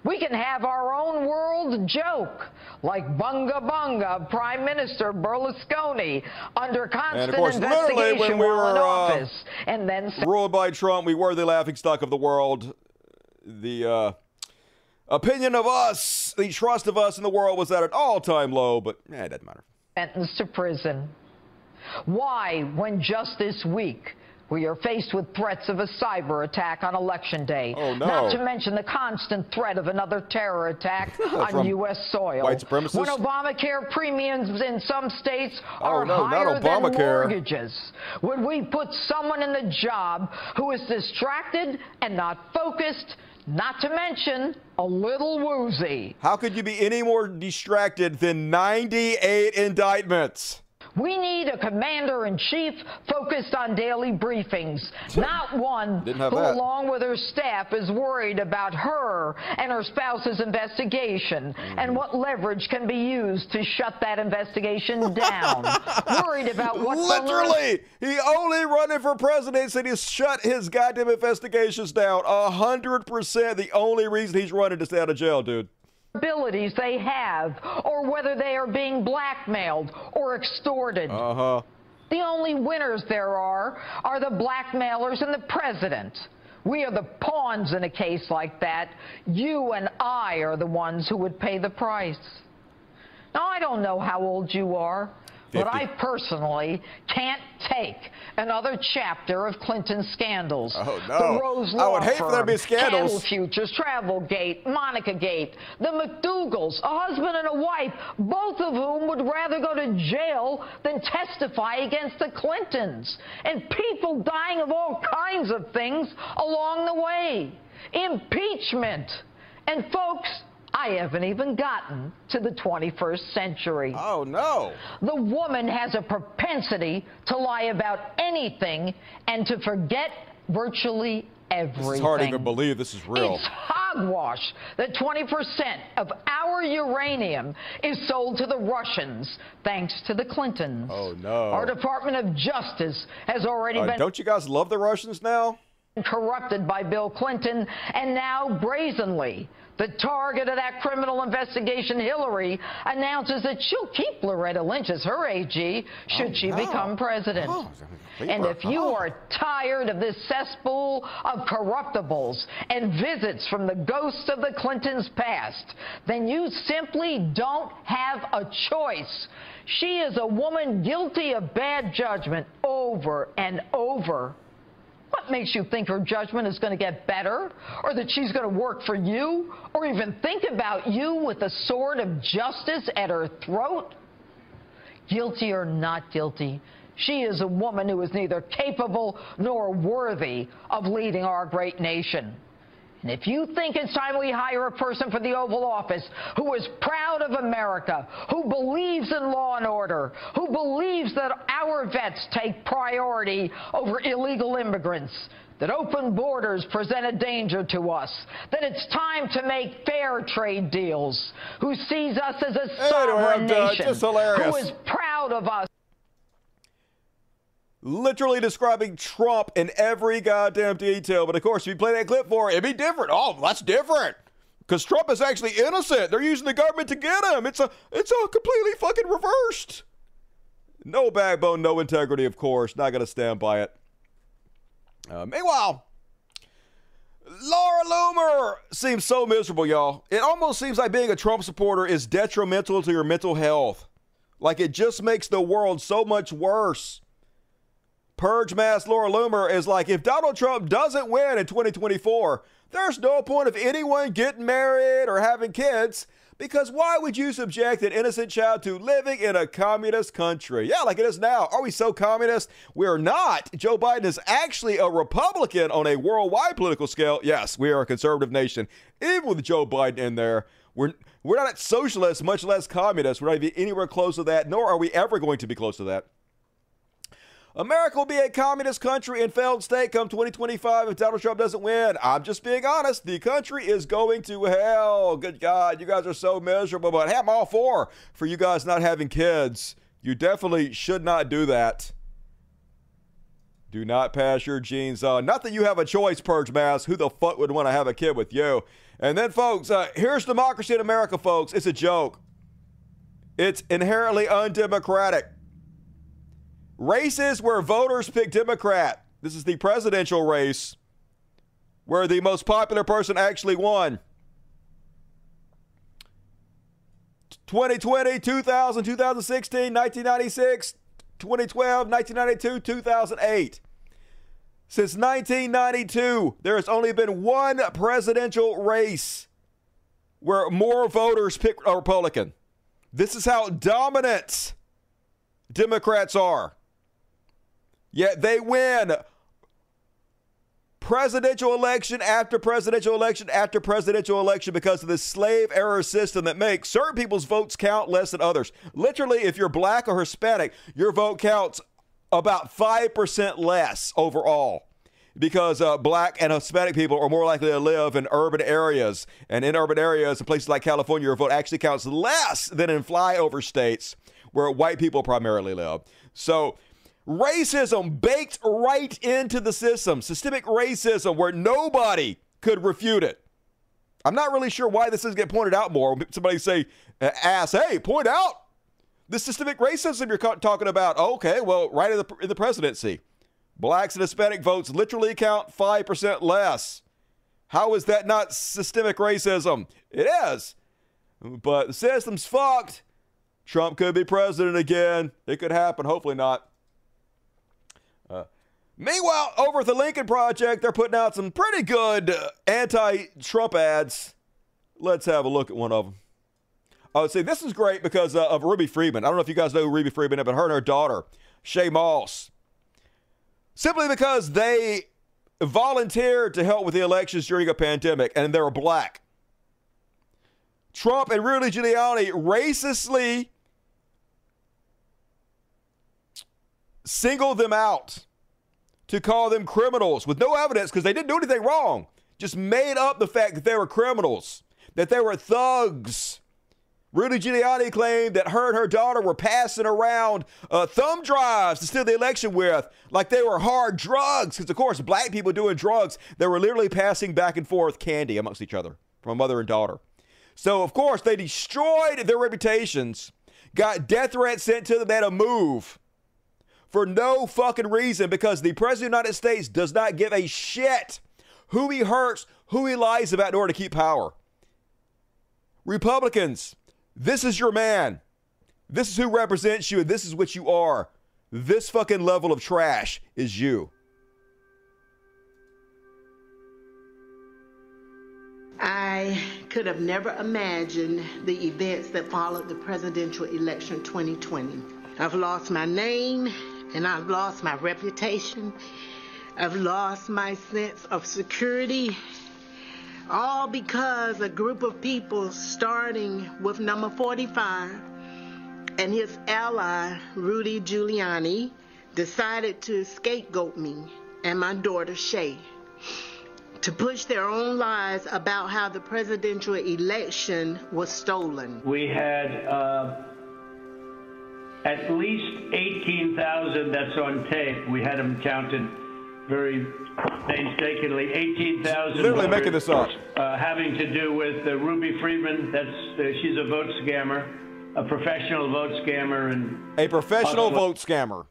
We can have our own world joke, like Bunga Bunga Prime Minister Berlusconi under constant And of course, investigation when we while in were uh, office, and then ruled by Trump, we were the laughing stock of the world. The uh, opinion of us, the trust of us in the world was at an all-time low. But eh, it doesn't matter. sentenced to prison. Why, when just this week we are faced with threats of a cyber attack on Election Day, Oh, no. not to mention the constant threat of another terror attack on U.S. soil, white supremacists? when Obamacare premiums in some states Oh, are no, not higher than mortgages, would we put someone in the job who is distracted and not focused, not to mention a little woozy? How could you be any more distracted than 98 indictments? We need a commander in chief focused on daily briefings, not one who, that. along with her staff, is worried about her and her spouse's investigation and mm. what leverage can be used to shut that investigation down. worried about what Literally, he only running for president said he's shut his goddamn investigations down. A hundred percent. The only reason he's running to stay out of jail, dude. Abilities they have or whether they are being blackmailed or extorted. Uh huh. The only winners there are are the blackmailers and the president. We are the pawns in a case like that. You and I are the ones who would pay the price. Now, I don't know how old you are, but I personally can't take another chapter of Clinton scandals. Oh, no. The Rose I Law would hate for there to be Firm, scandals. Cattle Futures, Travelgate, Monica Gate, the McDougals, a husband and a wife, both of whom would rather go to jail than testify against the Clintons, and people dying of all kinds of things along the way. Impeachment. And folks, I haven't even gotten to the 21st century. Oh, no. The woman has a propensity to lie about anything and to forget virtually everything. It's hard to even believe this is real. It's hogwash that 20% of our uranium is sold to the Russians thanks to the Clintons. Oh, no. Our Department of Justice has already Uh, been don't you guys love the Russians now? corrupted by Bill Clinton, and now brazenly, the target of that criminal investigation, Hillary, announces that she'll keep Loretta Lynch as her AG should Oh, she no. become president. Oh, and if you oh. are tired of this cesspool of corruptibles and visits from the ghosts of the Clintons' past, then you simply don't have a choice. She is a woman guilty of bad judgment over and over. What makes you think her judgment is going to get better, or that she's going to work for you, or even think about you with the sword of justice at her throat? Guilty or not guilty, she is a woman who is neither capable nor worthy of leading our great nation. And if you think it's time we hire a person for the Oval Office who is proud of America, who believes in law and order, who believes that our vets take priority over illegal immigrants, that open borders present a danger to us, that it's time to make fair trade deals, who sees us as a sovereign done. nation, hilarious. who is proud of us. Literally describing Trump in every goddamn detail. But of course, if you play that clip for it, it'd be different. Oh, that's different. Because Trump is actually innocent. They're using the government to get him. It's a it's a completely fucking reversed. No backbone, no integrity, of course. Not gonna stand by it. Uh, meanwhile, Laura Loomer seems so miserable, y'all. It almost seems like being a Trump supporter is detrimental to your mental health. Like it just makes the world so much worse. Purge Mass Laura Loomer is like, if Donald Trump doesn't win in 2024, there's no point of anyone getting married or having kids because why would you subject an innocent child to living in a communist country? Yeah, like it is now. Are we so communist? We're not. Joe Biden is actually a Republican on a worldwide political scale. Yes, we are a conservative nation. Even with Joe Biden in there, we're we're not socialist, much less communist. We're not even anywhere close to that, nor are we ever going to be close to that. America will be a communist country and failed state come 2025 if Donald Trump doesn't win. I'm just being honest. The country is going to hell. Good God, you guys are so miserable. But I'm all for for you guys not having kids. You definitely should not do that. Do not pass your genes on. Not that you have a choice, Purge Mass. Who the fuck would want to have a kid with you? And then, folks, uh, here's democracy in America, folks. It's a joke. It's inherently undemocratic. Races where voters pick Democrat. This is the presidential race where the most popular person actually won. 2020, 2000, 2016, 1996, 2012, 1992, 2008. Since 1992, there has only been one presidential race where more voters pick a Republican. This is how dominant Democrats are. Yet they win presidential election after presidential election after presidential election because of this slave error system that makes certain people's votes count less than others. Literally, if you're black or Hispanic, your vote counts about 5% less overall because uh, black and Hispanic people are more likely to live in urban areas. And in urban areas, in places like California, your vote actually counts less than in flyover states where white people primarily live. So, racism baked right into the system, systemic racism where nobody could refute it. I'm not really sure why this doesn't get pointed out more. Somebody say, uh, ask, hey, point out the systemic racism you're talking about. Okay, well, right in the, in the presidency. Blacks and Hispanic votes literally count 5% less. How is that not systemic racism? It is. But the system's fucked. Trump could be president again. It could happen. Hopefully not. Meanwhile, over at the Lincoln Project, they're putting out some pretty good uh, anti Trump ads. Let's have a look at one of them. Would say this is great because uh, of Ruby Freeman. I don't know if you guys know who Ruby Freeman is, but her and her daughter, Shaye Moss simply because they volunteered to help with the elections during a pandemic and they were black. Trump and Rudy Giuliani racistly singled them out to call them criminals with no evidence because they didn't do anything wrong. Just made up the fact that they were criminals, that they were thugs Rudy Giuliani claimed that her and her daughter were passing around uh, thumb drives to steal the election with, like they were hard drugs. Because, of course, black people doing drugs, they were literally passing back and forth candy amongst each other from a mother and daughter. So, of course, they destroyed their reputations, got death threats sent to them, they had to move for no fucking reason because the President of the United States does not give a shit who he hurts, who he lies about in order to keep power. Republicans, this is your man. This is who represents you, and this is what you are. This fucking level of trash is you. I could have never imagined the events that followed the presidential election 2020. I've lost my name and I've lost my reputation. I've lost my sense of security all because a group of people, starting with number 45 and his ally, Rudy Giuliani, decided to scapegoat me and my daughter, Shaye to push their own lies about how the presidential election was stolen. We had uh, at least 18,000 that's on tape. We had them counted very painstakingly 18,000 Literally making this up. Uh, having to do with uh, Ruby Freeman. That's uh, she's a vote scammer, a professional vote scammer, and a professional vote scammer.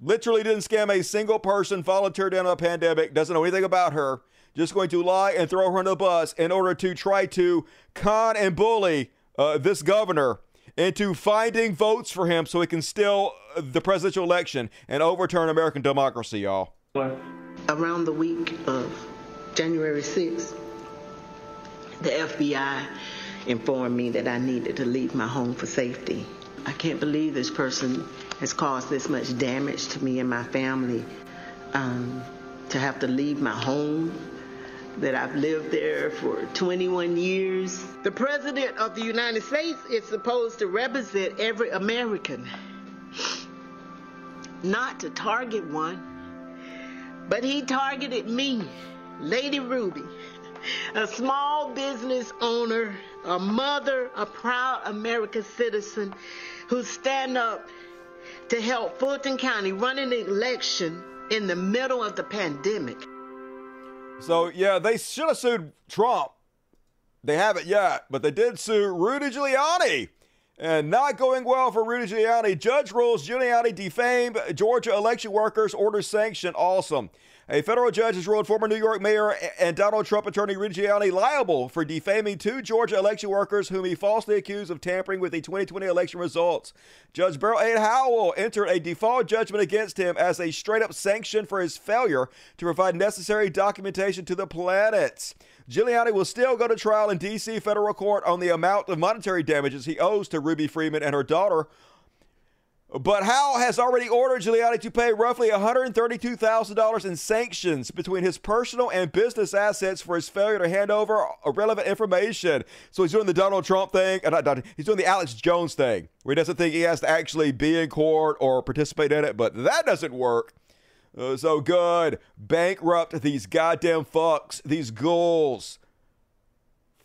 Literally didn't scam a single person. Volunteered in a pandemic. Doesn't know anything about her. Just going to lie and throw her on the bus in order to try to con and bully uh, this governor into finding votes for him so he can steal the presidential election and overturn American democracy, y'all. Around the week of January 6th, the FBI informed me that I needed to leave my home for safety. I can't believe this person has caused this much damage to me and my family. Um, to have to leave my home, that I've lived there for 21 years. The President of the United States is supposed to represent every American, not to target one. But he targeted me, Lady Ruby, a small business owner, a mother, a proud American citizen who stand up to help Fulton County run an election in the middle of the pandemic. So, yeah, they should have sued Trump. They haven't yet, but they did sue Rudy Giuliani. And not going well for Rudy Giuliani. Judge rules Giuliani defamed Georgia election workers, orders sanction. Awesome. A federal judge has ruled former New York Mayor and Donald Trump attorney Rudy Giuliani liable for defaming two Georgia election workers whom he falsely accused of tampering with the 2020 election results. Judge Beryl A. Howell entered a default judgment against him as a straight up sanction for his failure to provide necessary documentation to the planets. Giuliani will still go to trial in D.C. federal court on the amount of monetary damages he owes to Ruby Freeman and her daughter But Howell has already ordered Giuliani to pay roughly $132,000 in sanctions between his personal and business assets for his failure to hand over irrelevant information. So he's doing the Donald Trump thing, uh, he's doing the Alex Jones thing, where he doesn't think he has to actually be in court or participate in it, but that doesn't work. Uh, so good. Bankrupt these goddamn fucks, these ghouls.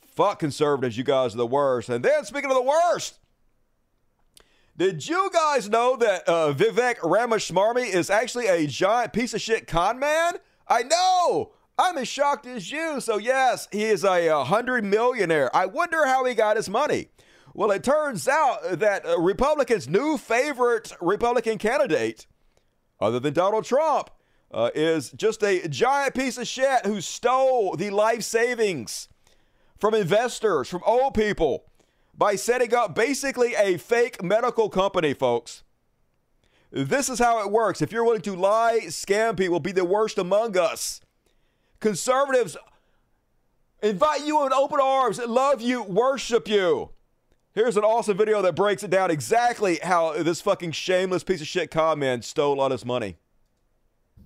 Fuck conservatives, you guys are the worst. And then, speaking of the worst, did you guys know that uh, Vivek Ramaswamy is actually a giant piece of shit con man? I know. I'm as shocked as you. So yes, he is a, a hundred millionaire. I wonder how he got his money. Well, it turns out that uh, Republicans' new favorite Republican candidate, other than Donald Trump, uh, is just a giant piece of shit who stole the life savings from investors, from old people by setting up basically a fake medical company, folks. This is how it works. If you're willing to lie, scam people, be the worst among us. Conservatives invite you in open arms, love you, worship you. Here's an awesome video that breaks it down exactly how this fucking shameless piece of shit comment stole all this money.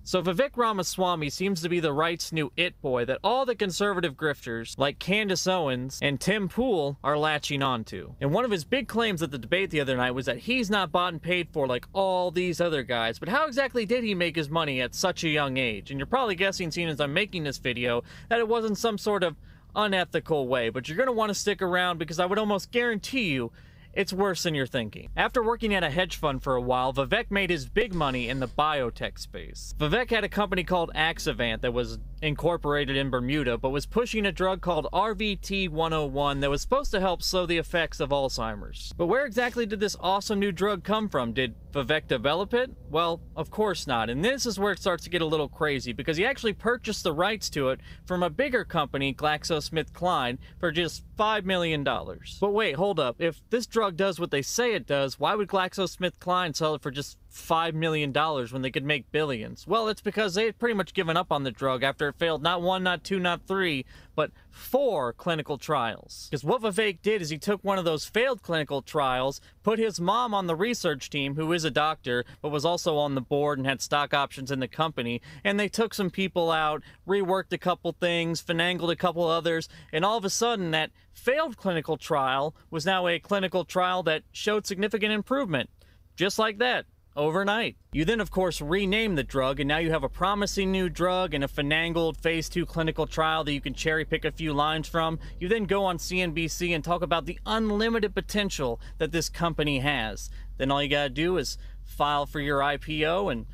So Vivek Ramaswamy seems to be the right's new it boy that all the conservative grifters like Candace Owens and Tim Pool are latching onto. And one of his big claims at the debate the other night was that he's not bought and paid for like all these other guys. But how exactly did he make his money at such a young age? And you're probably guessing, seeing as I'm making this video, that it wasn't some sort of unethical way. But you're going to want to stick around because I would almost guarantee you it's worse than you're thinking. After working at a hedge fund for a while, Vivek made his big money in the biotech space. Vivek had a company called Axovant that was incorporated in Bermuda, but was pushing a drug called RVT-101 that was supposed to help slow the effects of Alzheimer's. But where exactly did this awesome new drug come from? Did Vivek develop it? Well, of course not. And this is where it starts to get a little crazy because he actually purchased the rights to it from a bigger company, GlaxoSmithKline, for just $5 million. But wait, hold up. If this drug does what they say it does, why would GlaxoSmithKline sell it for just $5 million when they could make billions? Well, it's because they had pretty much given up on the drug after it failed not one, not two, not three, but four clinical trials. Because what Vivek did is he took one of those failed clinical trials, put his mom on the research team, who is a doctor, but was also on the board and had stock options in the company, and they took some people out, reworked a couple things, finangled a couple others, and all of a sudden that failed clinical trial was now a clinical trial that showed significant improvement. Just like that overnight. You then, of course, rename the drug, and now you have a promising new drug and a finangled phase two clinical trial that you can cherry pick a few lines from. You then go on CNBC and talk about the unlimited potential that this company has. Then all you gotta do is file for your IPO and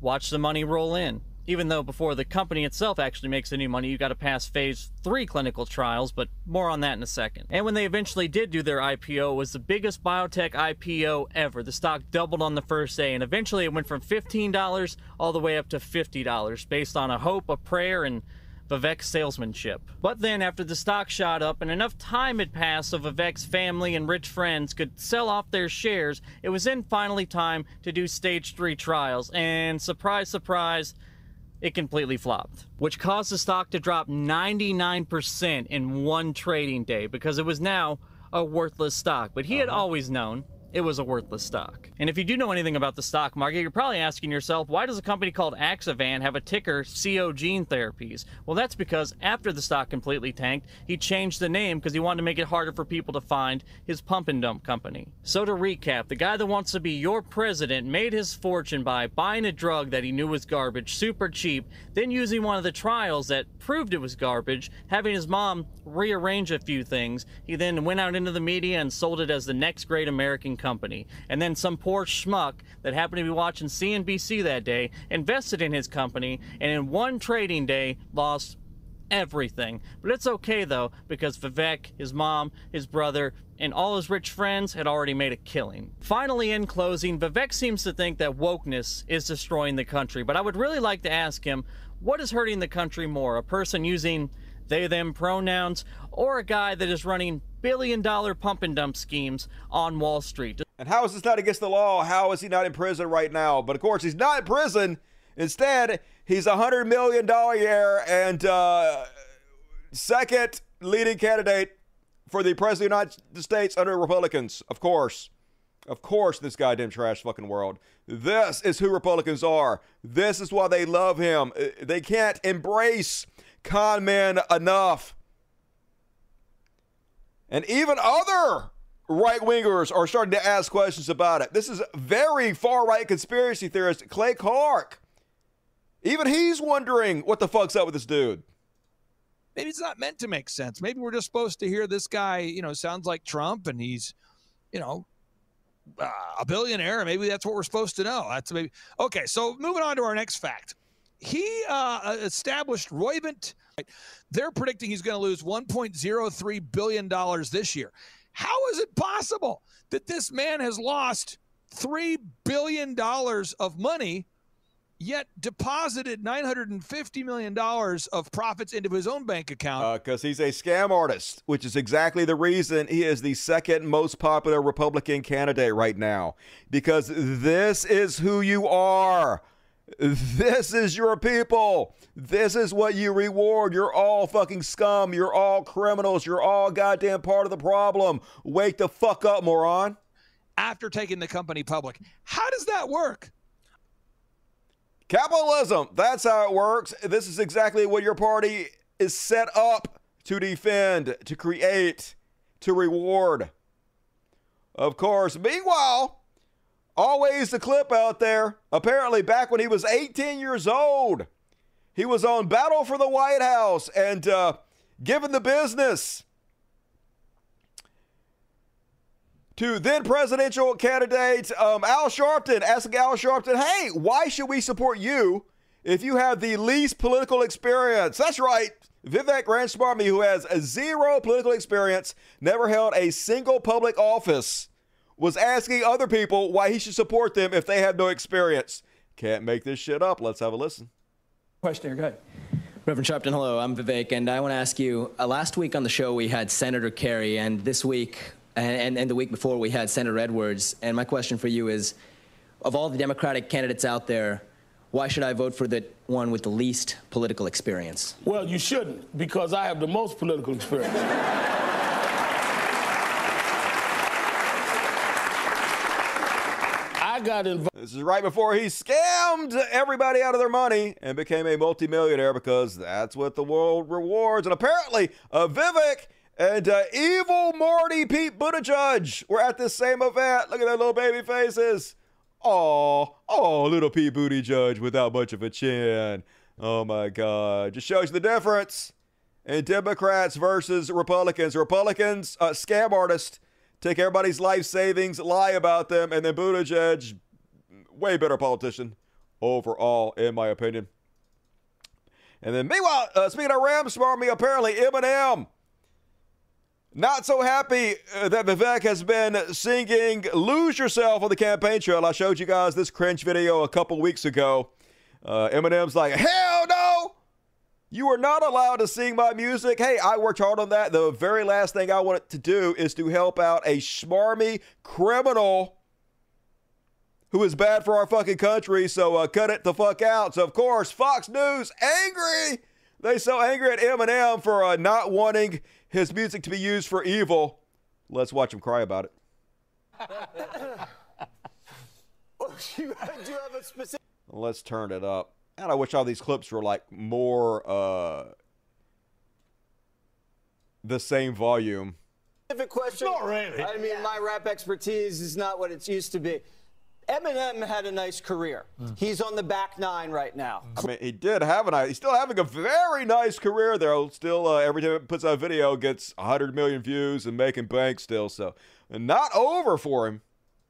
watch the money roll in even though before the company itself actually makes any money, you got to pass phase three clinical trials, but more on that in a second. And when they eventually did do their IPO, was the biggest biotech IPO ever. The stock doubled on the first day, and eventually it went from $15 all the way up to $50 based on a hope, a prayer, and Vivek's salesmanship. But then, after the stock shot up and enough time had passed so Vivek's family and rich friends could sell off their shares, it was then finally time to do stage three trials. And surprise, surprise, it completely flopped, which caused the stock to drop 99% in one trading day because it was now a worthless stock. But he had Uh-huh. always known it was a worthless stock. And if you do know anything about the stock market, you're probably asking yourself, why does a company called Axovant have a ticker Sio Gene Therapies? Well, that's because after the stock completely tanked, he changed the name because he wanted to make it harder for people to find his pump and dump company. So to recap, the guy that wants to be your president made his fortune by buying a drug that he knew was garbage, super cheap, then using one of the trials that proved it was garbage, having his mom rearrange a few things. He then went out into the media and sold it as the next great American company. And then some poor schmuck that happened to be watching CNBC that day invested in his company and in one trading day lost everything. But it's okay though, because Vivek, his mom, his brother, and all his rich friends had already made a killing. Finally, in closing, Vivek seems to think that wokeness is destroying the country, but I would really like to ask him what is hurting the country more? A person using they them pronouns, or a guy that is running billion dollar pump and dump schemes on Wall Street. And how is this not against the law? How is he not in prison right now? But of course, he's not in prison. Instead, he's a hundred million dollar year and uh, second leading candidate for the president of the United States under Republicans. Of course, Of course, this goddamn trash fucking world. This is who Republicans are. This is why they love him. Uh, they can't embrace con men enough. And even other right wingers are starting to ask questions about it. This is very far right conspiracy theorist Clay Clark. Even he's wondering what the fuck's up with this dude. Maybe it's not meant to make sense. Maybe we're just supposed to hear this guy, you know, sounds like Trump and he's, you know, uh, a billionaire. Maybe that's what we're supposed to know. That's maybe okay. So moving on to our next fact, he uh, established Roivant. They're predicting he's going to lose 1.03 billion dollars this year. How is it possible that this man has lost three billion dollars of money? Yet deposited $950 million of profits into his own bank account. Because uh, he's a scam artist, which is exactly the reason he is the second most popular Republican candidate right now. Because this is who you are. This is your people. This is what you reward. You're all fucking scum. You're all criminals. You're all goddamn part of the problem. Wake the fuck up, moron. After taking the company public. How does that work? Capitalism. That's how it works. This is exactly what your party is set up to defend, to create, to reward. Of course, meanwhile, always the clip out there. Apparently, back when he was 18 years old, he was on Battle for the White House and uh, given the business to then presidential candidate um, Al Sharpton, asking Al Sharpton, hey, why should we support you if you have the least political experience? That's right. Vivek Ramaswamy, who has zero political experience, never held a single public office, was asking other people why he should support them if they have no experience. Can't make this shit up. Let's have a listen. Questioner, here, go ahead. Reverend Sharpton, hello. I'm Vivek, and I want to ask you. Uh, last week on the show, we had Senator Kerry, and this week and, and, and the week before we had Senator Edwards. And my question for you is, of all the Democratic candidates out there, why should I vote for the one with the least political experience? Well, you shouldn't, because I have the most political experience. got involved. This is right before he scammed everybody out of their money and became a multimillionaire because that's what the world rewards. And apparently, uh, Vivek and uh, evil Marty Pete Buttigieg were at this same event. Look at their little baby faces. Oh, oh, little Pete Buttigieg without much of a chin. Oh my God. Just shows you the difference in Democrats versus Republicans. Republicans, uh, scam artists, take everybody's life savings, lie about them, and then Buttigieg, way better politician overall, in my opinion. And then, meanwhile, uh, speaking of Ramaswamy, apparently Eminem not so happy uh, that Vivek has been singing Lose Yourself on the campaign trail. I showed you guys this cringe video a couple weeks ago. Uh, Eminem's like, hell no! You are not allowed to sing my music. Hey, I worked hard on that. The very last thing I wanted to do is to help out a smarmy criminal who is bad for our fucking country. So uh, cut it the fuck out. So, of course, Fox News angry. They so angry at Eminem for uh, not wanting his music to be used for evil. Let's watch him cry about it. Let's turn it up. And I wish all these clips were like more uh, the same volume. Specific question. Not really. I mean, my rap expertise is not what it used to be. Eminem had a nice career. Mm. He's on the back nine right now. I mean, he did have a nice. He's still having a very nice career there. Still, uh, every time he puts out a video, gets 100 million views and making bank still. So, not over for him.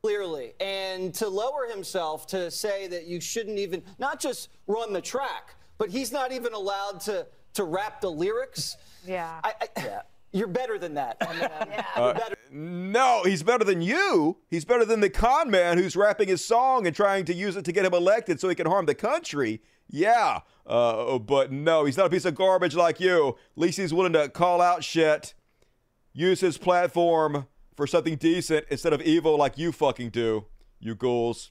Clearly, and to lower himself to say that you shouldn't even not just run the track, but he's not even allowed to to rap the lyrics. Yeah. I, I, yeah. You're better than that. yeah. Uh, better. No, he's better than you. He's better than the con man who's rapping his song and trying to use it to get him elected so he can harm the country. Yeah, uh, but no, he's not a piece of garbage like you. At least he's willing to call out shit, use his platform for something decent instead of evil like you fucking do, you ghouls.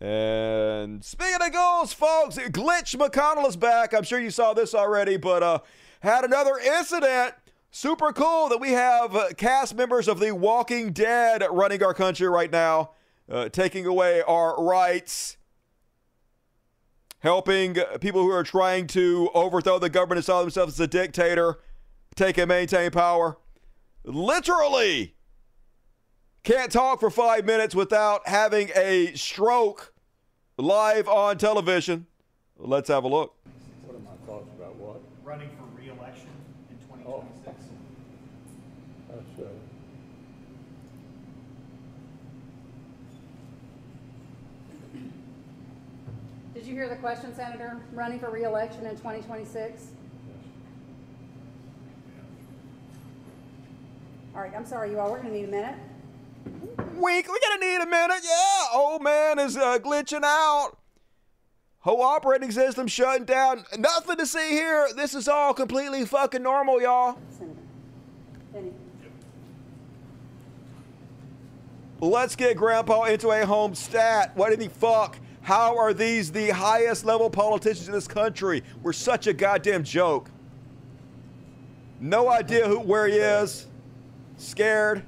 And speaking of ghouls, folks, Glitch McConnell is back. I'm sure you saw this already, but uh, had another incident Super cool that we have uh, cast members of The Walking Dead running our country right now, uh, taking away our rights, helping people who are trying to overthrow the government and saw themselves as a dictator take and maintain power. Literally can't talk for five minutes without having a stroke live on television. Let's have a look. What are my thoughts about what? Running for re-election in 2026. Oh. That's, uh, Did you hear the question, Senator? Running for reelection in 2026? All right, I'm sorry, you all. We're going to need a minute. Wink, we're gonna need a minute. Yeah, old man is uh, glitching out. Whole operating system shutting down. Nothing to see here. This is all completely fucking normal, y'all. Let's get Grandpa into a home stat. What in the fuck? How are these the highest level politicians in this country? We're such a goddamn joke. No idea who where he is. Scared.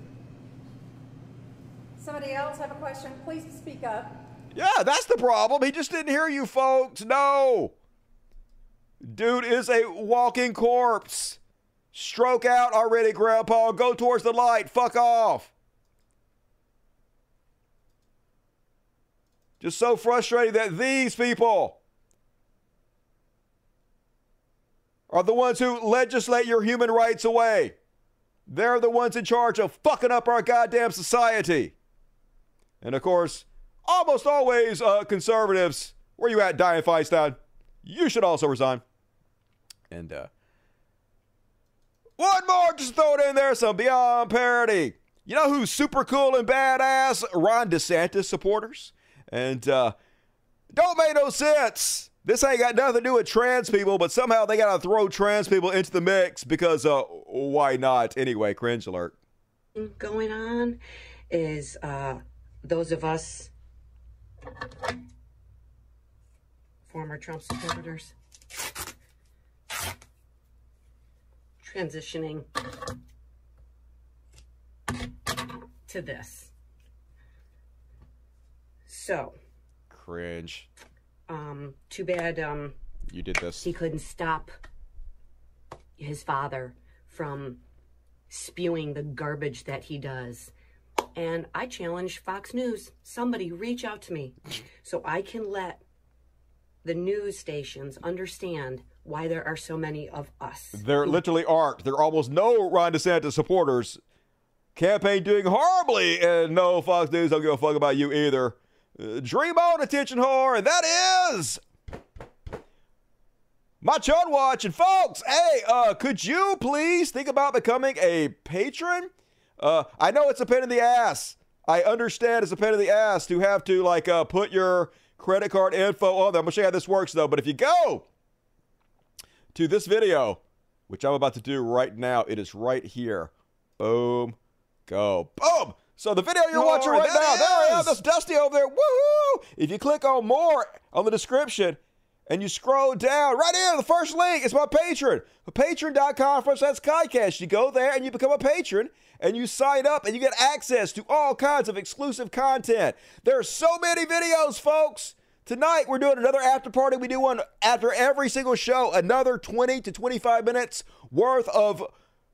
Somebody else have a question? Please speak up. Yeah, that's the problem. He just didn't hear you folks. No. Dude is a walking corpse. Stroke out already, Grandpa. Go towards the light. Fuck off. Just so frustrated that these people are the ones who legislate your human rights away. They're the ones in charge of fucking up our goddamn society. And of course, almost always uh, conservatives. Where you at, Dianne Feinstein? You should also resign. And uh, one more, just throw it in there, some beyond parody. You know who's super cool and badass? Ron DeSantis supporters. And uh, don't make no sense. This ain't got nothing to do with trans people, but somehow they got to throw trans people into the mix because uh, why not? Anyway, cringe alert. going on is uh, those of us former Trump supporters transitioning to this. So, Cringe. um, too bad um, You did this. he couldn't stop his father from spewing the garbage that he does. And I challenge Fox News, somebody reach out to me so I can let the news stations understand why there are so many of us. There literally aren't. There are almost no Ron DeSantis supporters. Campaign doing horribly, and no Fox News don't give a fuck about you either. Uh, dream on, attention whore, and that is my chud watch. And folks, hey, uh, could you please think about becoming a patron? Uh, I know it's a pain in the ass. I understand it's a pain in the ass to have to like uh, put your credit card info on there. I'm gonna show you how this works though. But if you go to this video, which I'm about to do right now, it is right here. Boom, go, boom. So the video you're Oh, watching right now, it there I am. is. That's Dusty over there. Woohoo! If you click on more on the description and you scroll down, right here, the first link is my patron. Patreon.com forward slash Skycast. You go there and you become a patron and you sign up and you get access to all kinds of exclusive content. There are so many videos, folks. Tonight we're doing another after party. We do one after every single show, another 20 to 25 minutes worth of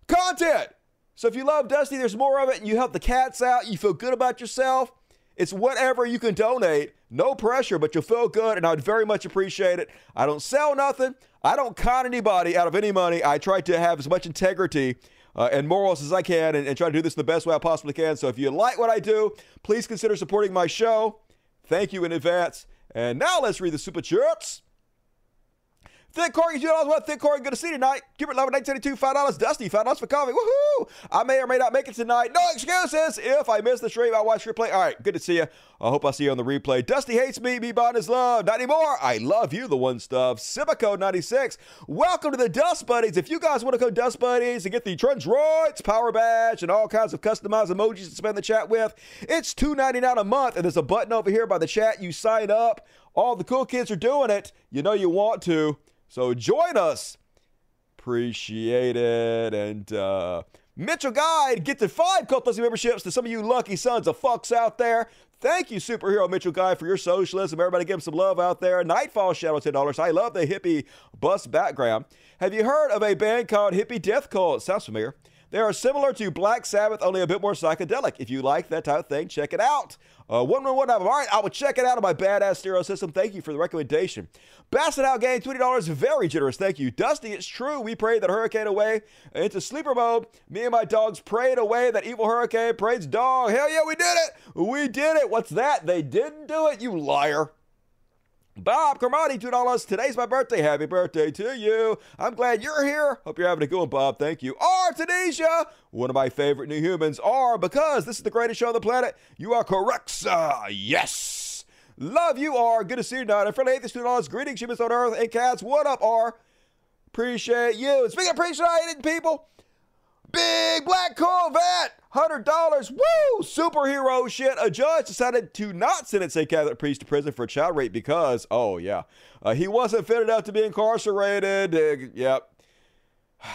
content. So if you love Dusty, there's more of it, and you help the cats out, you feel good about yourself. It's whatever you can donate. No pressure, but you'll feel good, and I'd very much appreciate it. I don't sell nothing. I don't con anybody out of any money. I try to have as much integrity uh, and morals as I can and, and try to do this the best way I possibly can. So if you like what I do, please consider supporting my show. Thank you in advance. And now let's read the super chats. Thick Corey, you know what? Thick Corey, good to see you tonight. Gilbert Levin, 1972, $5. Dusty, $5 for coffee. Woohoo! I may or may not make it tonight. No excuses. If I miss the stream, I'll watch replay. All right, good to see you. I hope I see you on the replay. Dusty hates me. Me bond is love. Not anymore. I love you, the one stuff. Civico 96. Welcome to the Dust Buddies. If you guys want to go Dust Buddies and get the Trendroids Power Badge and all kinds of customized emojis to spend the chat with, it's $2.99 a month. And there's a button over here by the chat. You sign up. All the cool kids are doing it. You know you want to. So join us. Appreciate it. And uh, Mitchell Guide, get the five Cult Dusty memberships to some of you lucky sons of fucks out there. Thank you, superhero Mitchell Guy, for your socialism. Everybody give him some love out there. Nightfall Shadow, $10. I love the hippie bus background. Have you heard of a band called Hippie Death Cult? Sounds familiar. They are similar to Black Sabbath, only a bit more psychedelic. If you like that type of thing, check it out. Uh, one one one. All right, I will check it out on my badass stereo system. Thank you for the recommendation. Basset Out Gang, $20. Very generous. Thank you. Dusty, it's true. We prayed that hurricane away into sleeper mode. Me and my dogs prayed away that evil hurricane. Praise dog. Hell yeah, we did it. We did it. What's that? They didn't do it, you liar. Bob Carmody, $2. Today's my birthday. Happy birthday to you. I'm glad you're here. Hope you're having a good one, Bob. Thank you. R. Tunisia, one of my favorite new humans. R, because this is the greatest show on the planet. You are correct, sir. Yes. Love you, R. Good to see you tonight. And friendly atheist, $2. Greetings, humans on earth and cats. What up, R? Appreciate you. Speaking of appreciating people, Big Black Corvette, $100. Woo! Superhero shit. A judge decided to not sentence a Catholic priest to prison for child rape because, oh, yeah, uh, he wasn't fit enough to be incarcerated. Uh, yep.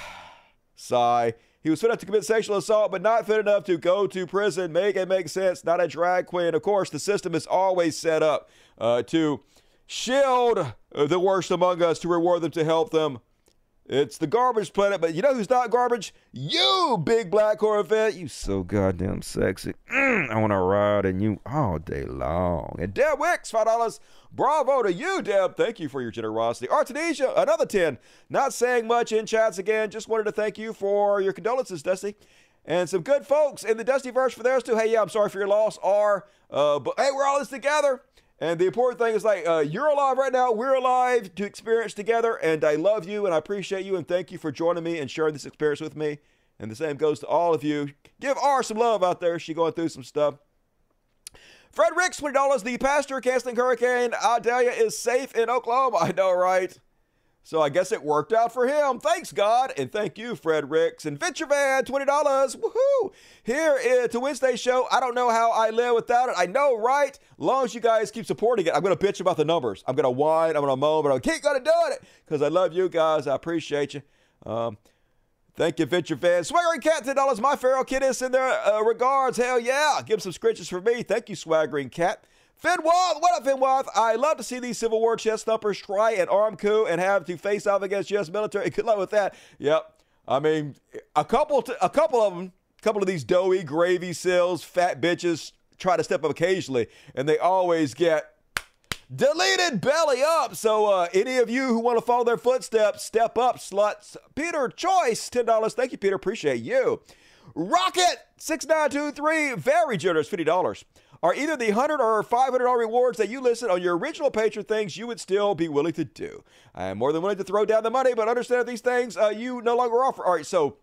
Sigh. He was fit enough to commit sexual assault, but not fit enough to go to prison. Make it make sense. Not a drag queen. Of course, the system is always set up uh, to shield the worst among us, to reward them, to help them. It's the garbage planet, but you know who's not garbage? You, big black Corvette. You so goddamn sexy. Mm, I want to ride in you all day long. And Deb Wicks, $5. Bravo to you, Deb. Thank you for your generosity. Artesia, another 10. Not saying much in chats again. Just wanted to thank you for your condolences, Dusty. And some good folks in the Dusty verse for theirs too. Hey, yeah, I'm sorry for your loss. Are, uh, but hey, we're all this together. And the important thing is like, uh, you're alive right now. We're alive to experience together. And I love you and I appreciate you. And thank you for joining me and sharing this experience with me. And the same goes to all of you. Give R some love out there. She going through some stuff. Fred Ricks, $20. The pastor canceling Hurricane Idalia is safe in Oklahoma. I know, right? So I guess it worked out for him. Thanks, God. And thank you, Fred Ricks. And Venture Van, $20. Woohoo! Here is to Wednesday show. I don't know how I live without it. I know, right? Long as you guys keep supporting it, I'm going to bitch about the numbers. I'm going to whine, I'm going to moan, but I keep going to do it because I love you guys. I appreciate you. Um, Thank you, Venture Fan. Swaggering Cat, $10. My feral kid is in there. Uh, regards. Hell yeah. Give some scritches for me. Thank you, Swaggering Cat. Finwath, what up, Finwath? I love to see these Civil War chest thumpers try an armed coup and have to face off against U.S. military. Good luck with that. Yep. I mean, a couple, a couple of them, a couple of these doughy gravy sills, fat bitches try to step up occasionally, and they always get deleted belly up. So, uh, any of you who want to follow their footsteps, step up, sluts. Peter Choice, ten dollars. Thank you, Peter. Appreciate you. Rocket six nine two three, very generous, fifty dollars are either the 100 or $500 rewards that you listed on your original Patreon things you would still be willing to do. I am more than willing to throw down the money, but understand these things uh, you no longer offer. All right, so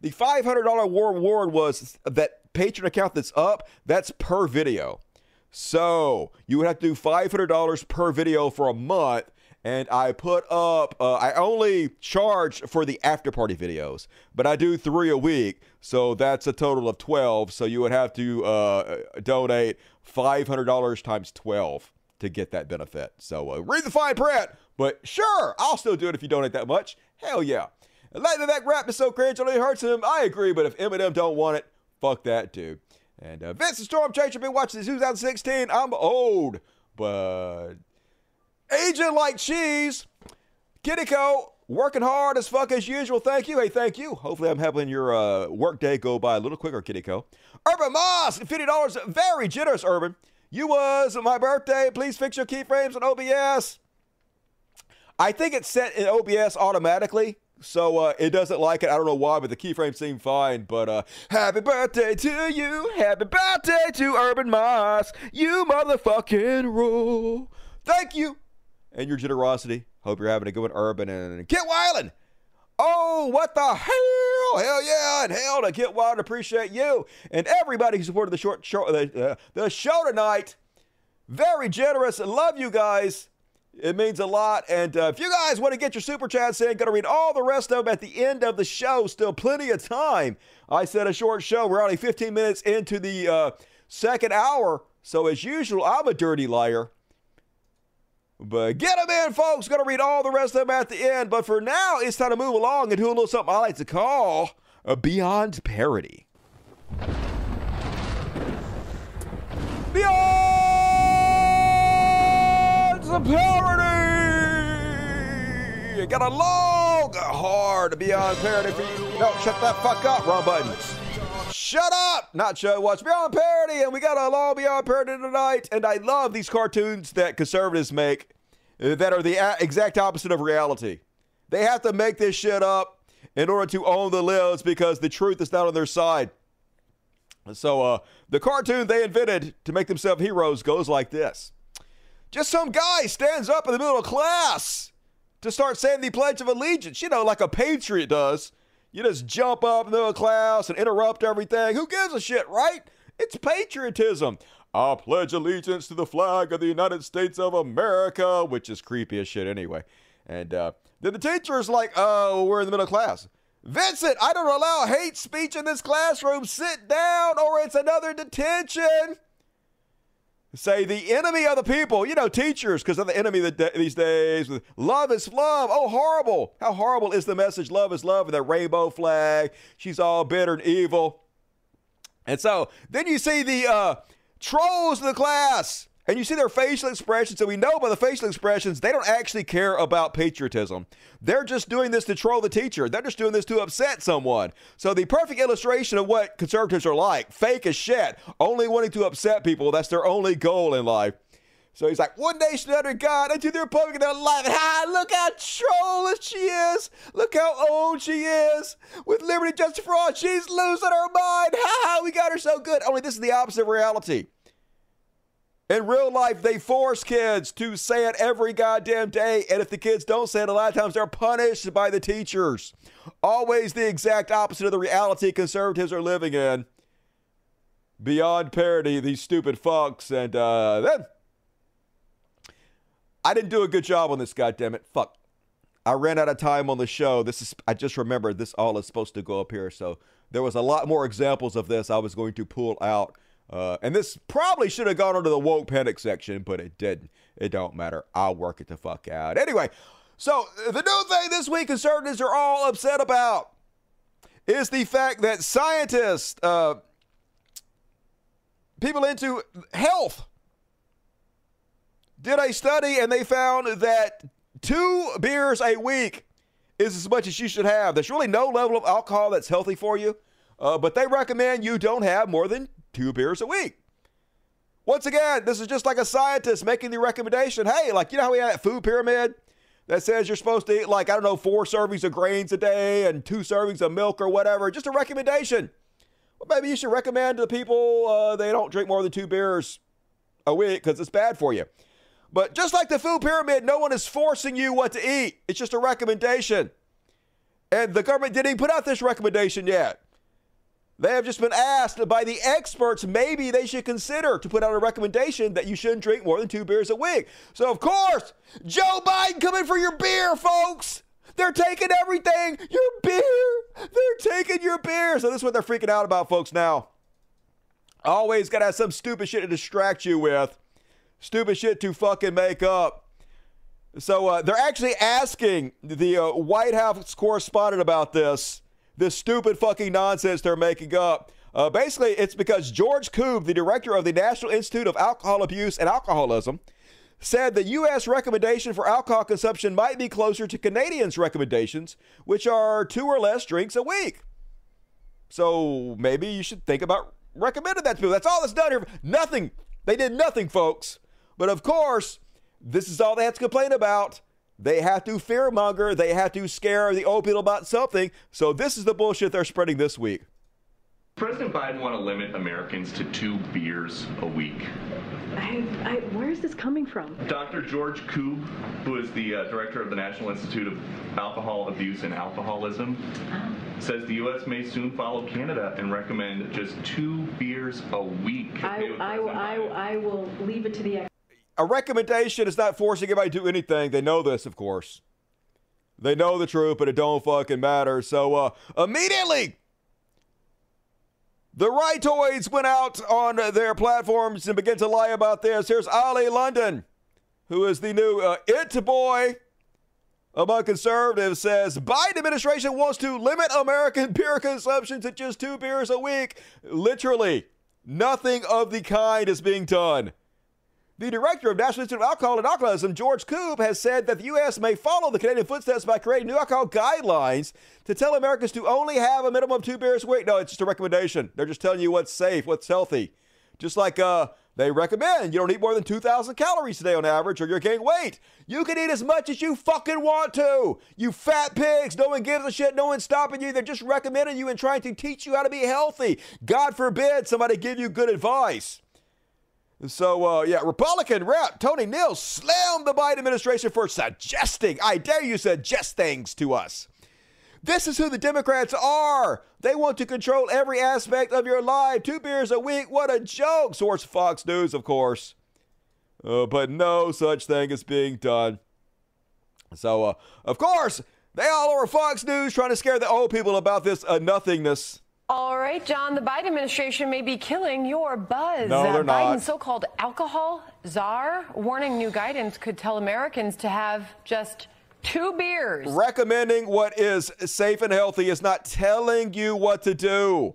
the $500 reward was that Patreon account that's up, that's per video. So you would have to do $500 per video for a month and I put up. Uh, I only charge for the after party videos, but I do three a week, so that's a total of twelve. So you would have to uh, donate five hundred dollars times twelve to get that benefit. So uh, read the fine print, but sure, I'll still do it if you donate that much. Hell yeah! Lightning that rap is so cringe, it only hurts him. I agree, but if Eminem don't want it, fuck that dude. And uh, Vince the Storm Changer been watching this 2016. I'm old, but Agent like cheese. Kittyco, working hard as fuck as usual. Thank you. Hey, thank you. Hopefully, I'm having your uh, work day go by a little quicker, Kittyco. Urban Moss, $50. Very generous, Urban. You was my birthday. Please fix your keyframes on OBS. I think it's set in OBS automatically, so uh, it doesn't like it. I don't know why, but the keyframes seem fine. But uh, happy birthday to you. Happy birthday to Urban Moss. You motherfucking rule. Thank you and your generosity. Hope you're having a good one, Urban and get Weiland. Oh, what the hell? Hell yeah, and hell to get Wild. Appreciate you and everybody who supported the short show, the, uh, the show tonight. Very generous. Love you guys. It means a lot. And uh, if you guys want to get your super chats in, going to read all the rest of them at the end of the show. Still plenty of time. I said a short show. We're only 15 minutes into the uh, second hour. So as usual, I'm a dirty liar. But get them in, folks. Going to read all the rest of them at the end. But for now, it's time to move along and do a little something I like to call a Beyond Parody. Beyond Parody! Got a long, hard Beyond Parody for you. No, shut that fuck up. Wrong button. Shut up! Not show what's beyond parody, and we got a long beyond parody tonight. And I love these cartoons that conservatives make uh, that are the exact opposite of reality. They have to make this shit up in order to own the libs because the truth is not on their side. So, uh, the cartoon they invented to make themselves heroes goes like this Just some guy stands up in the middle of class to start saying the Pledge of Allegiance, you know, like a patriot does. You just jump up in the middle class and interrupt everything. Who gives a shit, right? It's patriotism. I pledge allegiance to the flag of the United States of America, which is creepy as shit anyway. And uh, then the teacher's like, oh, we're in the middle class. Vincent, I don't allow hate speech in this classroom. Sit down or it's another detention. Say the enemy of the people, you know, teachers, because they're the enemy these days. Love is love. Oh, horrible. How horrible is the message? Love is love with that rainbow flag. She's all bitter and evil. And so then you see the uh, trolls of the class and you see their facial expressions, and we know by the facial expressions they don't actually care about patriotism. They're just doing this to troll the teacher. They're just doing this to upset someone. So the perfect illustration of what conservatives are like, fake as shit, only wanting to upset people. That's their only goal in life. So he's like, one nation under God, unto the Republic of life. Ha! Look how trollish she is. Look how old she is. With liberty, justice for she's losing her mind. Ha ha! We got her so good. Only this is the opposite of reality. In real life, they force kids to say it every goddamn day. And if the kids don't say it, a lot of times they're punished by the teachers. Always the exact opposite of the reality conservatives are living in. Beyond parody, these stupid fucks. And uh, then I didn't do a good job on this, goddammit. Fuck. I ran out of time on the show. This is I just remembered this all is supposed to go up here. So there was a lot more examples of this I was going to pull out. Uh, and this probably should have gone into the woke panic section, but it didn't. It don't matter. I'll work it the fuck out. Anyway, so the new thing this week conservatives are all upset about is the fact that scientists, uh, people into health, did a study and they found that two beers a week is as much as you should have. There's really no level of alcohol that's healthy for you, uh, but they recommend you don't have more than two beers a week. Once again, this is just like a scientist making the recommendation. Hey, like, you know how we have that food pyramid that says you're supposed to eat, like, I don't know, four servings of grains a day and two servings of milk or whatever? Just a recommendation. Well, maybe you should recommend to the people uh, they don't drink more than two beers a week because it's bad for you. But just like the food pyramid, no one is forcing you what to eat. It's just a recommendation. And the government didn't even put out this recommendation yet. They have just been asked by the experts maybe they should consider to put out a recommendation that you shouldn't drink more than two beers a week. So, of course, Joe Biden coming for your beer, folks. They're taking everything. Your beer. They're taking your beer. So, this is what they're freaking out about, folks, now. Always got to have some stupid shit to distract you with. Stupid shit to fucking make up. So, uh, they're actually asking the uh, White House correspondent about this this stupid fucking nonsense they're making up. Uh, basically, it's because George Koob, the director of the National Institute of Alcohol Abuse and Alcoholism, said the U.S. recommendation for alcohol consumption might be closer to Canadians' recommendations, which are two or less drinks a week. So maybe you should think about recommending that to people. That's all that's done here. Nothing. They did nothing, folks. But of course, this is all they have to complain about. They have to fearmonger. They have to scare the old people about something. So this is the bullshit they're spreading this week. President Biden want to limit Americans to two beers a week. I, I, where is this coming from? Dr. George Koob, who is the uh, director of the National Institute of Alcohol Abuse and Alcoholism, says the U.S. may soon follow Canada and recommend just two beers a week. I, I, I, I will leave it to the a recommendation is not forcing anybody to do anything. They know this, of course. They know the truth, but it don't fucking matter. So uh, immediately, the rightoids went out on their platforms and began to lie about this. Here's Ali London who is the new uh, it boy among conservatives, says Biden administration wants to limit American beer consumption to just two beers a week. Literally, nothing of the kind is being done. The director of National Institute of Alcohol and Alcoholism, George Koob, has said that the U.S. may follow the Canadian footsteps by creating new alcohol guidelines to tell Americans to only have a minimum of two beers a week. No, it's just a recommendation. They're just telling you what's safe, what's healthy. Just like uh, they recommend you don't eat more than 2,000 calories a day on average or you're gaining weight. You can eat as much as you fucking want to. You fat pigs. No one gives a shit. No one's stopping you. They're just recommending you and trying to teach you how to be healthy. God forbid somebody give you good advice. So, uh, yeah, Republican Rep Troy Nehls slammed the Biden administration for suggesting, I dare you suggest things to us. This is who the Democrats are. They want to control every aspect of your life. Two beers a week. What a joke. Source Fox News, of course. Uh, but no such thing is being done. So, uh, of course, they all over Fox News trying to scare the old people about this uh, nothingness. All right, John, the Biden administration may be killing your buzz. No, they're not. Biden's so-called alcohol czar warning new guidance could tell Americans to have just two beers. Recommending what is safe and healthy is not telling you what to do.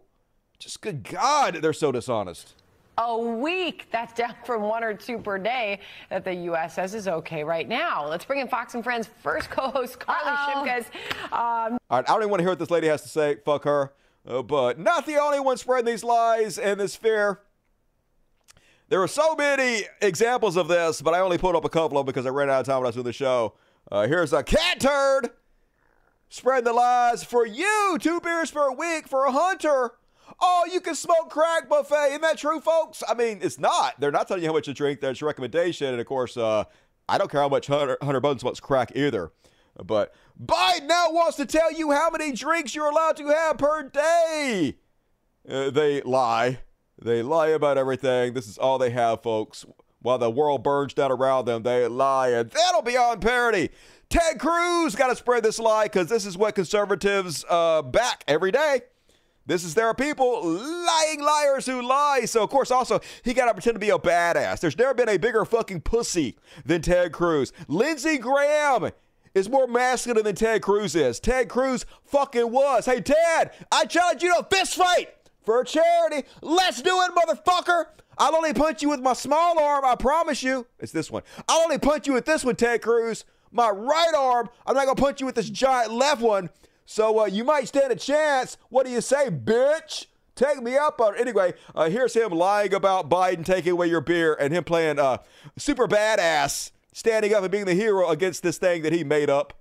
Just good God, they're so dishonest. A week. That's down from one or two per day that the U.S. says is okay right now. Let's bring in Fox and Friends first co-host Carley Shimkus. Um, All right, I don't even want to hear what this lady has to say. Fuck her. Uh, but not the only one spreading these lies and this fear. There are so many examples of this, but I only pulled up a couple of them because I ran out of time when I was doing the show. Uh, here's a cat turd spreading the lies for you. Two beers per week for a hunter. Oh, you can smoke crack buffet. Isn't that true, folks? I mean, it's not. They're not telling you how much to drink. That's a recommendation. And of course, uh, I don't care how much Hunter, Hunter Biden smokes crack either. But Biden now wants to tell you how many drinks you're allowed to have per day. Uh, they lie. They lie about everything. This is all they have, folks. While the world burns down around them, they lie, and that'll be on parody. Ted Cruz got to spread this lie because this is what conservatives uh, back every day. This is there are people, lying liars who lie. So, of course, also, he got to pretend to be a badass. There's never been a bigger fucking pussy than Ted Cruz. Lindsey Graham is more masculine than Ted Cruz is. Ted Cruz fucking was. Hey, Ted, I challenge you to a fist fight for a charity. Let's do it, motherfucker. I'll only punch you with my small arm, I promise you. It's this one. I'll only punch you with this one, Ted Cruz. My right arm, I'm not going to punch you with this giant left one. So uh, you might stand a chance. What do you say, bitch? Take me up Anyway, uh, here's him lying about Biden taking away your beer and him playing uh, super badass standing up and being the hero against this thing that he made up.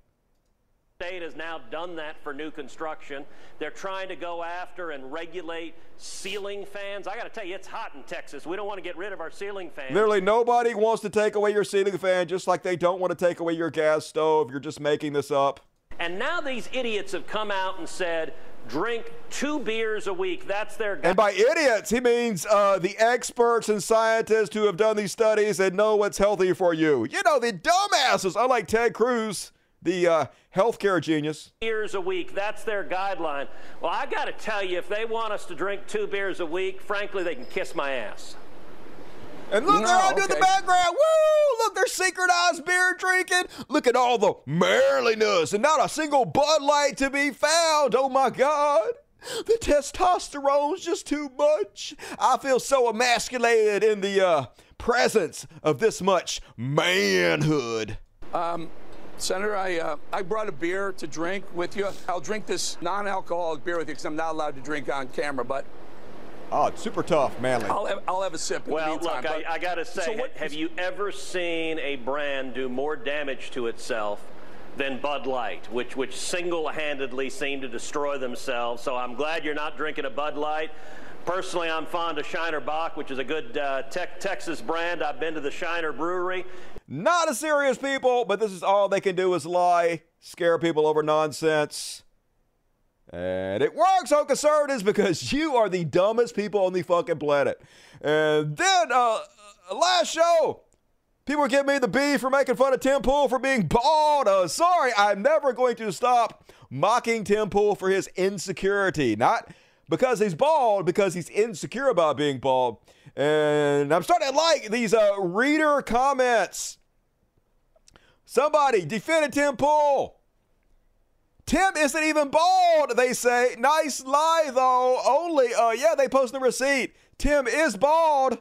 State has now done that for new construction. They're trying to go after and regulate ceiling fans. I got to tell you, it's hot in Texas. We don't want to get rid of our ceiling fans. Literally, nobody wants to take away your ceiling fan, just like they don't want to take away your gas stove. You're just making this up. And now these idiots have come out and said, drink two beers a week. That's their. And by idiots, he means uh, the experts and scientists who have done these studies and know what's healthy for you. You know, the dumbasses, unlike Ted Cruz, the uh, healthcare genius. Beers a week. That's their guideline. Well, I got to tell you, if they want us to drink two beers a week, frankly, they can kiss my ass. And look, No, they're all doing the background. Woo! Look, they're synchronized beer drinking. Look at all the manliness and not a single Bud Light to be found. Oh my God. The testosterone's just too much. I feel so emasculated in the uh, presence of this much manhood. Um, Senator, I uh, I brought a beer to drink with you. I'll drink this non-alcoholic beer with you because I'm not allowed to drink on camera. But oh, it's super tough, manly. I'll have, I'll have a sip. In Well, the meantime, look, I, but- I got to say, So what- have you ever seen a brand do more damage to itself than Bud Light, which which single-handedly seemed to destroy themselves? So I'm glad you're not drinking a Bud Light. Personally, I'm fond of Shiner Bock, which is a good uh, tech, Texas brand. I've been to the Shiner Brewery. Not as serious people, but this is all they can do is lie, scare people over nonsense. And it works on conservatives because you are the dumbest people on the fucking planet. And then, uh, last show, people were giving me the B for making fun of Tim Pool for being bald. Uh, sorry, I'm never going to stop mocking Tim Pool for his insecurity. Not because he's bald, because he's insecure about being bald. And I'm starting to like these uh, reader comments Somebody defended Tim Pool. Tim isn't even bald, they say. Nice lie, though. Only, uh, yeah, they post the receipt. Tim is bald.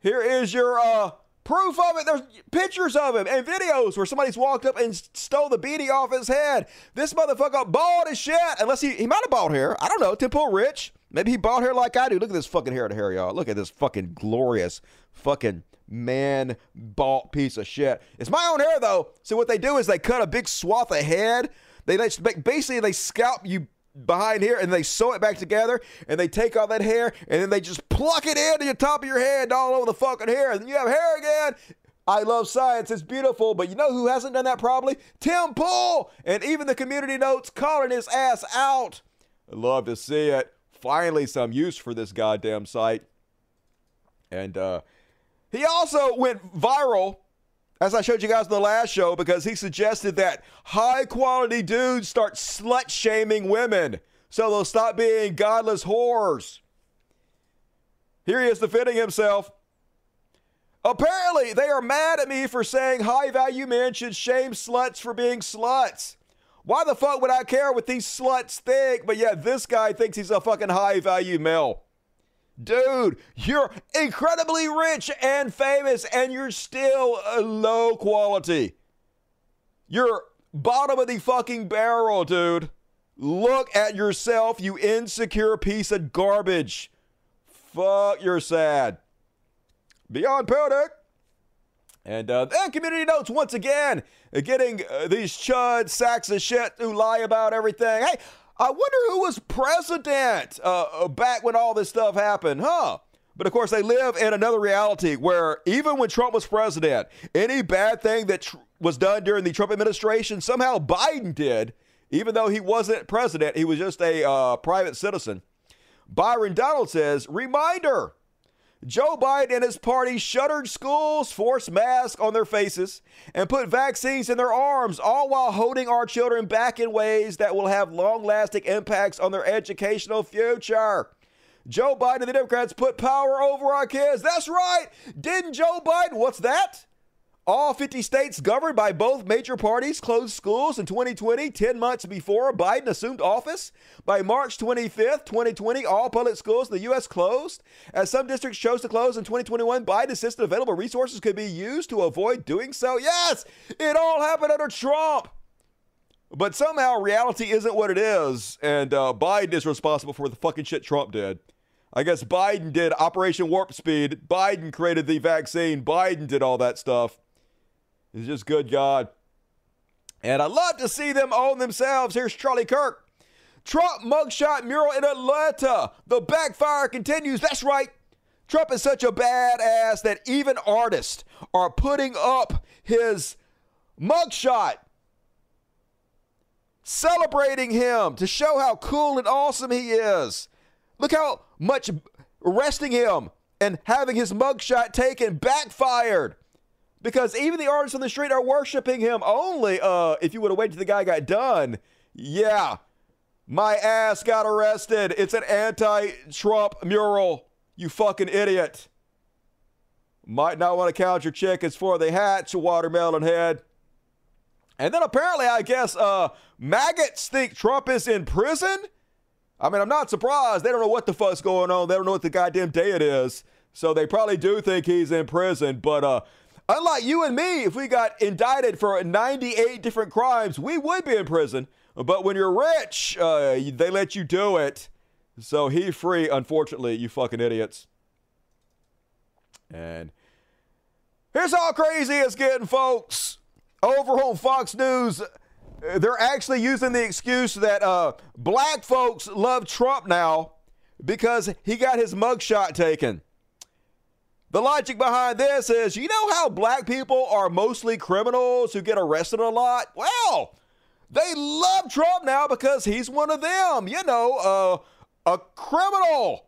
Here is your uh, proof of it. There's pictures of him and videos where somebody's walked up and stole the beanie off his head. This motherfucker bald as shit. Unless he, he might have bald hair. I don't know. Tim Pool rich. Maybe he bald hair like I do. Look at this fucking hair to hair, y'all. Look at this fucking glorious fucking man bald piece of shit. It's my own hair though. So what they do is they cut a big swath of head. They basically they scalp you behind here and they sew it back together and they take all that hair and then they just pluck it into the top of your head all over the fucking hair and you have hair again. I love science. It's beautiful. But you know who hasn't done that probably? Tim Pool. And even the community notes calling his ass out. I love to see it. Finally, some use for this goddamn site. And uh, he also went viral, as I showed you guys in the last show, because he suggested that high quality dudes start slut shaming women so they'll stop being godless whores. Here he is defending himself. Apparently, they are mad at me for saying high value men should shame sluts for being sluts. Why the fuck would I care what these sluts think? But yeah, this guy thinks he's a fucking high value male. Dude, you're incredibly rich and famous, and you're still low quality. You're bottom of the fucking barrel, dude. Look at yourself, you insecure piece of garbage. Fuck, you're sad. Beyond Podic. And uh, then community notes once again, getting uh, these chud sacks of shit who lie about everything. Hey, I wonder who was president uh, uh, back when all this stuff happened, huh? But of course, they live in another reality where even when Trump was president, any bad thing that tr- was done during the Trump administration, somehow Biden did, even though he wasn't president, he was just a uh, private citizen. Byron Donalds says, reminder Joe Biden and his party shuttered schools, forced masks on their faces, and put vaccines in their arms, all while holding our children back in ways that will have long lasting impacts on their educational future. Joe Biden and the Democrats put power over our kids. That's right. Didn't Joe Biden? What's that? All 50 states governed by both major parties closed schools in 2020, 10 months before Biden assumed office. By March 25th, 2020, all public schools in the U.S. closed. As some districts chose to close in 2021, Biden insisted available resources could be used to avoid doing so. Yes, it all happened under Trump. But somehow reality isn't what it is, and uh, Biden is responsible for the fucking shit Trump did. I guess Biden did Operation Warp Speed. Biden created the vaccine. Biden did all that stuff. It's just good God. And I love to see them own themselves. Here's Charlie Kirk. Trump mugshot mural in Atlanta. The backfire continues. That's right. Trump is such a badass that even artists are putting up his mugshot, celebrating him to show how cool and awesome he is. Look how much arresting him and having his mugshot taken backfired because even the artists on the street are worshiping him. Only uh, if you would have waited till the guy got done. Yeah, my ass got arrested. It's an anti-Trump mural. You fucking idiot. Might not want to count your chickens for the hatch, watermelon head. And then apparently, I guess uh, maggots think Trump is in prison. I mean, I'm not surprised. They don't know what the fuck's going on. They don't know what the goddamn day it is. So they probably do think he's in prison. But uh, Unlike you and me, if we got indicted for 98 different crimes, we would be in prison. But when you're rich, uh, they let you do it. So he free, unfortunately, you fucking idiots. And here's how crazy it's getting, folks. Over on Fox News, they're actually using the excuse that uh, black folks love Trump now because he got his mugshot taken. The logic behind this is you know how black people are mostly criminals who get arrested a lot? Well, they love Trump now because he's one of them. You know, uh, a criminal.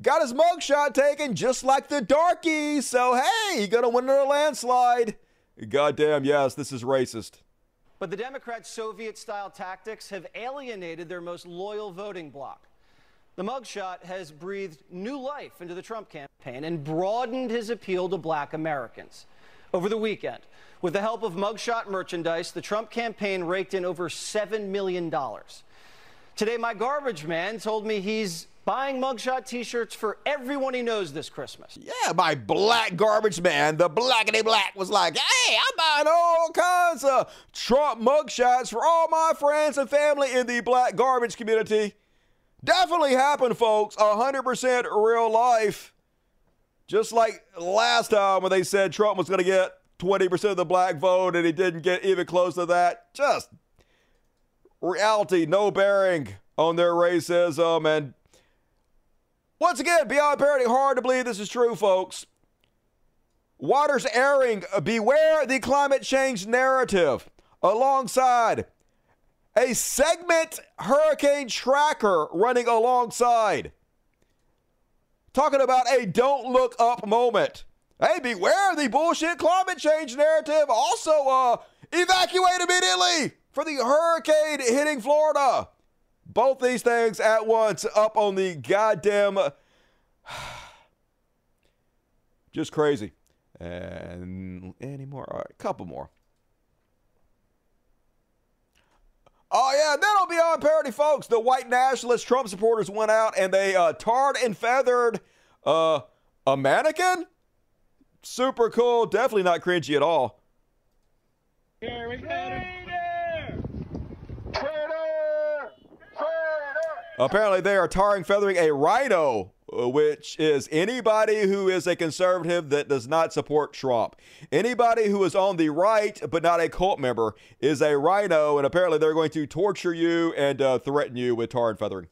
Got his mugshot taken just like the darkies. So, hey, you going to win in a landslide. Goddamn, yes, this is racist. But the Democrats' Soviet style tactics have alienated their most loyal voting bloc. The mugshot has breathed new life into the Trump campaign and broadened his appeal to black Americans. Over the weekend, with the help of mugshot merchandise, the Trump campaign raked in over $7 million. Today, my garbage man told me he's buying mugshot t-shirts for everyone he knows this Christmas. Yeah, my black garbage man, the blackity black, was like, hey, I'm buying all kinds of Trump mugshots for all my friends and family in the black garbage community. Definitely happened, folks. 100% real life. Just like last time when they said Trump was going to get 20% of the black vote and he didn't get even close to that. Just reality, no bearing on their racism. And once again, beyond parody, hard to believe this is true, folks. Waters airing, beware the climate change narrative alongside a segment hurricane tracker running alongside talking about a don't look up moment. Hey, beware the bullshit climate change narrative. Also, uh, evacuate immediately for the hurricane hitting Florida. Both these things at once up on the goddamn. Just crazy. And any more? All right, a couple more. Oh, yeah, that'll be on parody, folks. The white nationalist Trump supporters went out and they uh, tarred and feathered uh, a mannequin. Super cool. Definitely not cringy at all. Here we go. Apparently, they are tarring, feathering a RINO which is anybody who is a conservative that does not support Trump. Anybody who is on the right but not a cult member is a RINO, and apparently they're going to torture you and uh, threaten you with tar and feathering.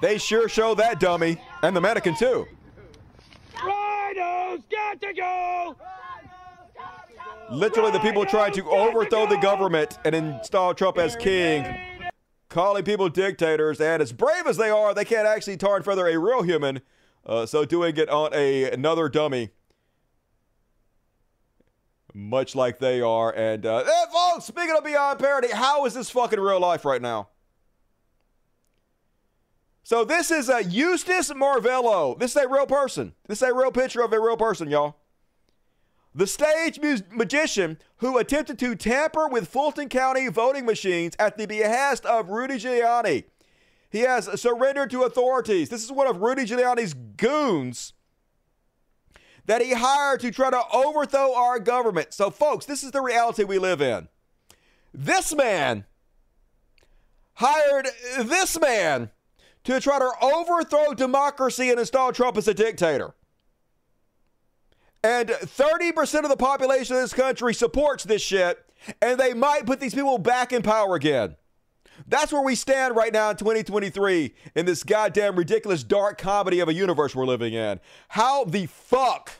They sure show that dummy and the mannequin too. RINOs got to go. Literally, the people trying to overthrow the government and install Trump as king, calling people dictators, and as brave as they are, they can't actually tar and feather a real human. Uh, so doing it on a another dummy, much like they are. And uh, hey, folks, speaking of beyond parody, how is this fucking real life right now? So this is a Eustace Marvello. This is a real person. This is a real picture of a real person, y'all. The stage magician who attempted to tamper with Fulton County voting machines at the behest of Rudy Giuliani. He has surrendered to authorities. This is one of Rudy Giuliani's goons that he hired to try to overthrow our government. So, folks, this is the reality we live in. This man hired this man to try to overthrow democracy and install Trump as a dictator. And 30% of the population of this country supports this shit, and they might put these people back in power again. That's where we stand right now in 2023 in this goddamn ridiculous dark comedy of a universe we're living in. How the fuck?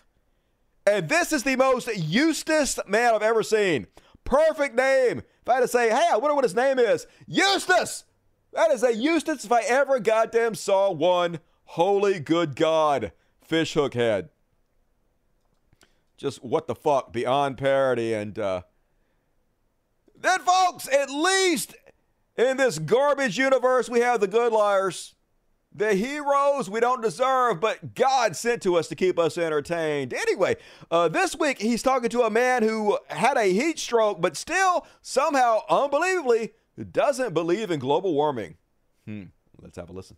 And this is the most Eustace man I've ever seen. Perfect name. If I had to say, hey, I wonder what his name is, Eustace! That is a Eustace if I ever goddamn saw one. Holy good God. Fishhook head. Just what the fuck, beyond parody. And uh, then, folks, at least in this garbage universe, we have the good liars. The heroes we don't deserve, but God sent to us to keep us entertained. Anyway, uh, this week he's talking to a man who had a heat stroke, but still, somehow, unbelievably, who doesn't believe in global warming. Hmm. Let's have a listen.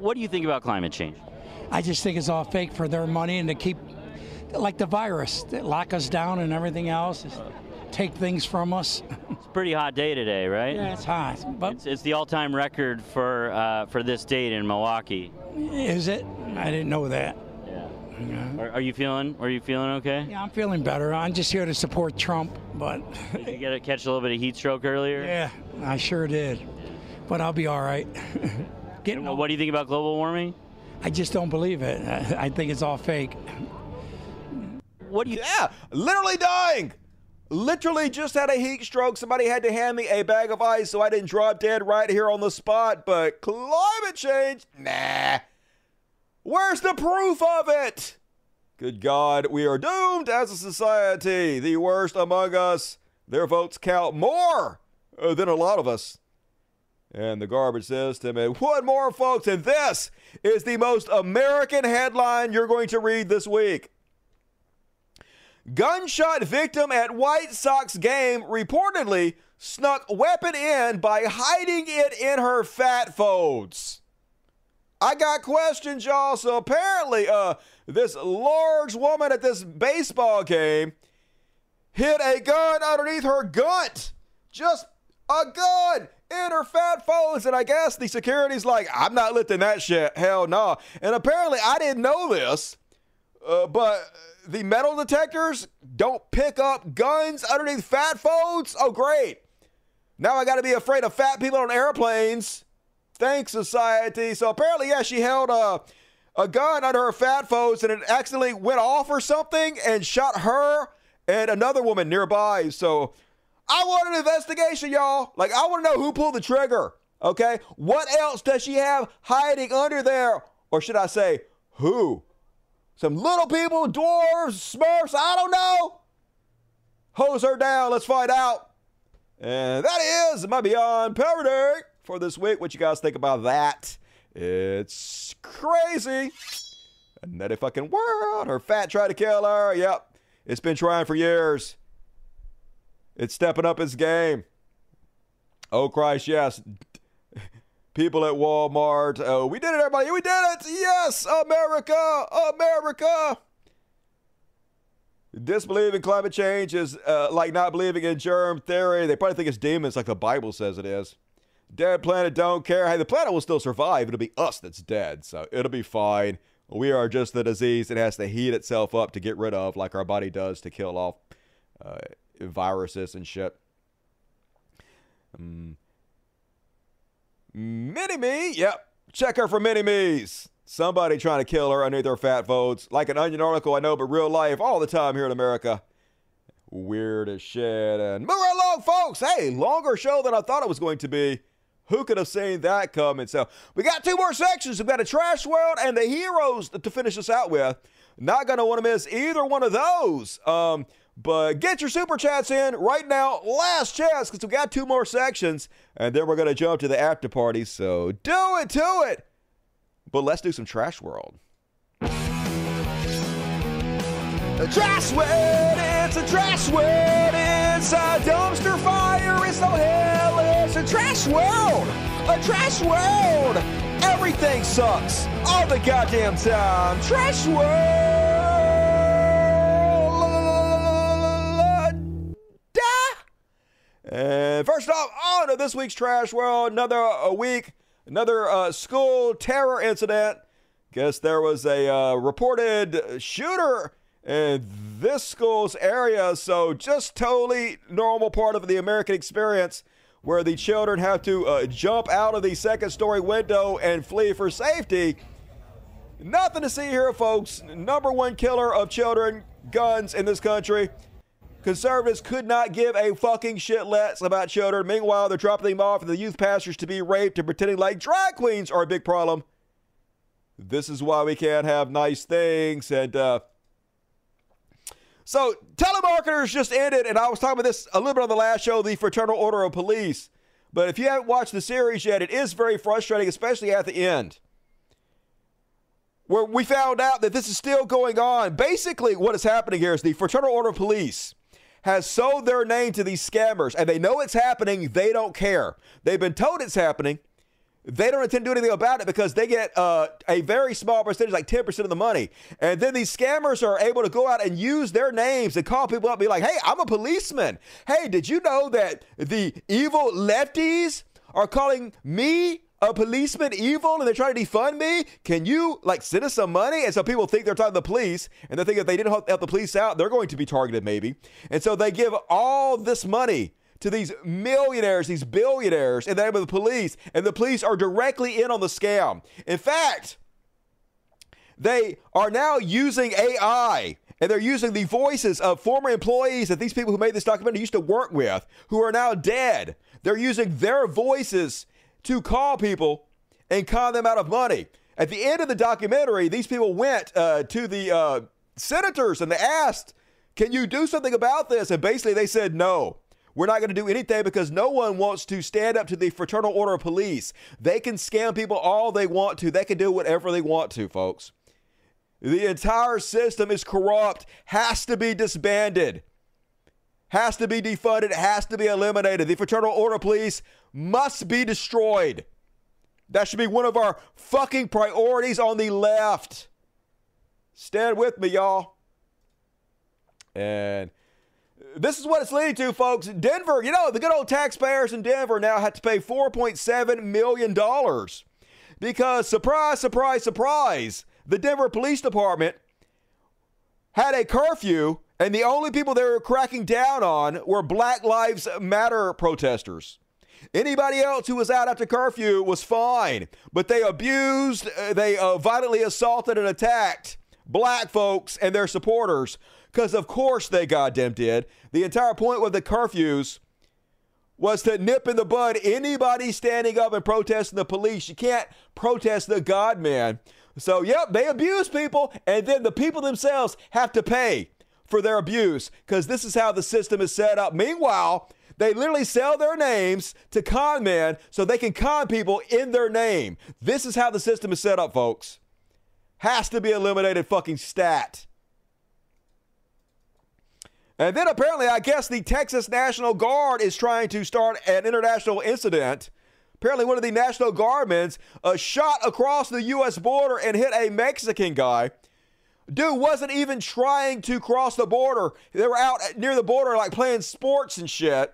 What do you think about climate change? I just think it's all fake for their money and to keep, like the virus, that lock us down and everything else, take things from us. It's a pretty hot day today, right? Yeah, it's hot. But it's, it's the all-time record for uh, for this date in Milwaukee. is it? I didn't know that. Yeah. Are, are you feeling? Are you feeling okay? Yeah, I'm feeling better. I'm just here to support Trump, but Did you get a, catch a little bit of heat stroke earlier? yeah, I sure did. But I'll be all right. Getting What do you think about global warming? I just don't believe it. I I think it's all fake. What do you? Yeah, literally dying. Literally just had a heat stroke. Somebody had to hand me a bag of ice so I didn't drop dead right here on the spot. But climate change, nah. Where's the proof of it? Good God, we are doomed as a society. The worst among us. Their votes count more uh, than a lot of us. And the garbage system. And one more, folks, and this is the most American headline you're going to read this week. Gunshot victim at White Sox game reportedly snuck weapon in by hiding it in her fat folds. I got questions, y'all. So apparently, uh, this large woman at this baseball game hid a gun underneath her gut. Just a gun in her fat folds. And I guess the security's like, I'm not lifting that shit. Hell no. Nah. And apparently, I didn't know this, uh, but the metal detectors don't pick up guns underneath fat folds. Oh, great. Now I got to be afraid of fat people on airplanes. Thanks, society. So apparently, yeah, she held a, a gun under her fat folds and it accidentally went off or something and shot her and another woman nearby. So I want an investigation, y'all. Like, I want to know who pulled the trigger. Okay. What else does she have hiding under there? Or should I say, who? Some little people, dwarves, smurfs, I don't know. Hose her down. Let's find out. And that is my Beyond Parody for this week. What you guys think about that? It's crazy. A nutty fucking world. Her fat tried to kill her. Yep. It's been trying for years. It's stepping up its game. Oh, Christ, yes. People at Walmart. Oh, we did it, everybody. We did it. Yes, America. America. Disbelieving climate change is uh, like not believing in germ theory. They probably think it's demons, like the Bible says it is. Dead planet don't care. Hey, the planet will still survive. It'll be us that's dead, so it'll be fine. We are just the disease it has to heat itself up to get rid of, like our body does to kill off uh, viruses and shit. Um, Mini Me, yep. Check her for Mini Me's. Somebody trying to kill her underneath her fat folds. Like an onion article, I know, but real life all the time here in America. Weird as shit. And move along, folks. Hey, longer show than I thought it was going to be. Who could have seen that coming? So we got two more sections. We've got a trash world and the heroes to finish us out with. Not going to want to miss either one of those. Um, but get your super chats in right now. Last chance because we got two more sections. And then we're going to jump to the after party. So do it to it. But let's do some trash world. A trash world, it's a trash world, it's a dumpster fire, it's no hell, it's a trash world, a trash world. Everything sucks all the goddamn time. Trash world. And first off, on to this week's trash world, another a week, another uh, school terror incident. Guess there was a uh, reported shooter in this school's area. So, just totally normal part of the American experience where the children have to uh, jump out of the second story window and flee for safety. Nothing to see here, folks. Number one killer of children, guns in this country. Conservatives could not give a fucking shit less about children. Meanwhile, they're dropping them off at the youth pastors to be raped and pretending like drag queens are a big problem. This is why we can't have nice things. And, uh, so, telemarketers just ended, and I was talking about this a little bit on the last show, the Fraternal Order of Police. But if you haven't watched the series yet, it is very frustrating, especially at the end, where we found out that this is still going on. Basically, what is happening here is the Fraternal Order of Police has sold their name to these scammers, and they know it's happening. They don't care. They've been told it's happening. They don't intend to do anything about it because they get uh, a very small percentage, like 10% of the money. And then these scammers are able to go out and use their names and call people up and be like, hey, I'm a policeman. Hey, did you know that the evil lefties are calling me a policeman evil and they're trying to defund me? Can you like send us some money? And so people think they're talking to the police and they think if they didn't help the police out, they're going to be targeted maybe. And so they give all this money to these millionaires, these billionaires in the name of the police, and the police are directly in on the scam. In fact, they are now using AI and they're using the voices of former employees that these people who made this documentary used to work with, who are now dead. They're using their voices to call people and con them out of money. At the end of the documentary, these people went uh, to the uh, senators and they asked, Can you do something about this? And basically they said no. We're not going to do anything because no one wants to stand up to the Fraternal Order of Police. They can scam people all they want to, they can do whatever they want to, folks. The entire system is corrupt, has to be disbanded, has to be defunded, has to be eliminated. The Fraternal Order of Police must be destroyed. That should be one of our fucking priorities on the left. Stand with me, y'all. And this is what it's leading to, folks. Denver, you know, the good old taxpayers in Denver now have to pay $4.7 million because, surprise, surprise, surprise, the Denver Police Department had a curfew, and the only people they were cracking down on were Black Lives Matter protesters. Anybody else who was out after curfew was fine, but they abused, uh, they uh, violently assaulted and attacked black folks and their supporters because, of course, they goddamn did. The entire point with the curfews was to nip in the bud anybody standing up and protesting the police. You can't protest the God man. So, yep, they abuse people, and then the people themselves have to pay for their abuse because this is how the system is set up. Meanwhile, they literally sell their names to con men so they can con people in their name. This is how the system is set up, folks. Has to be eliminated fucking stat. And then apparently, I guess the Texas National Guard is trying to start an international incident. Apparently, one of the National Guardmen uh, shot across the U.S. border and hit a Mexican guy. Dude wasn't even trying to cross the border. They were out near the border, like playing sports and shit.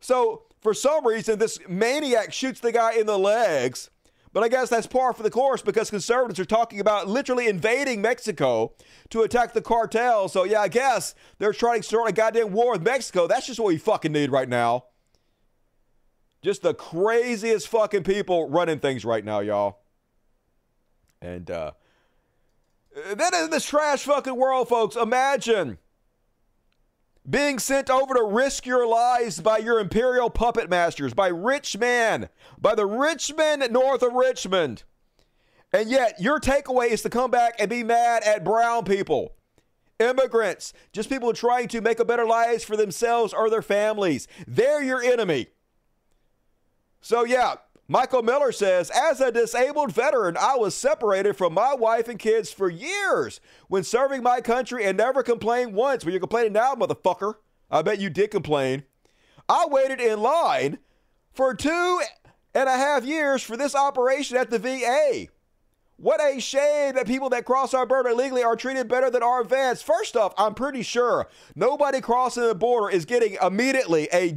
So, for some reason, this maniac shoots the guy in the legs. But I guess that's par for the course because conservatives are talking about literally invading Mexico to attack the cartel. So, yeah, I guess they're trying to start a goddamn war with Mexico. That's just what we fucking need right now. Just the craziest fucking people running things right now, y'all. And, uh, then in this trash fucking world, folks, imagine being sent over to risk your lives by your imperial puppet masters, by rich men, by the rich men north of Richmond. And yet, your takeaway is to come back and be mad at brown people, immigrants, just people trying to make a better lives for themselves or their families. They're your enemy. So, yeah, Michael Miller says, as a disabled veteran, I was separated from my wife and kids for years when serving my country and never complained once. Well, you're complaining now, motherfucker. I bet you did complain. I waited in line for two and a half years for this operation at the VA. What a shame that people that cross our border illegally are treated better than our vets. First off, I'm pretty sure nobody crossing the border is getting immediately a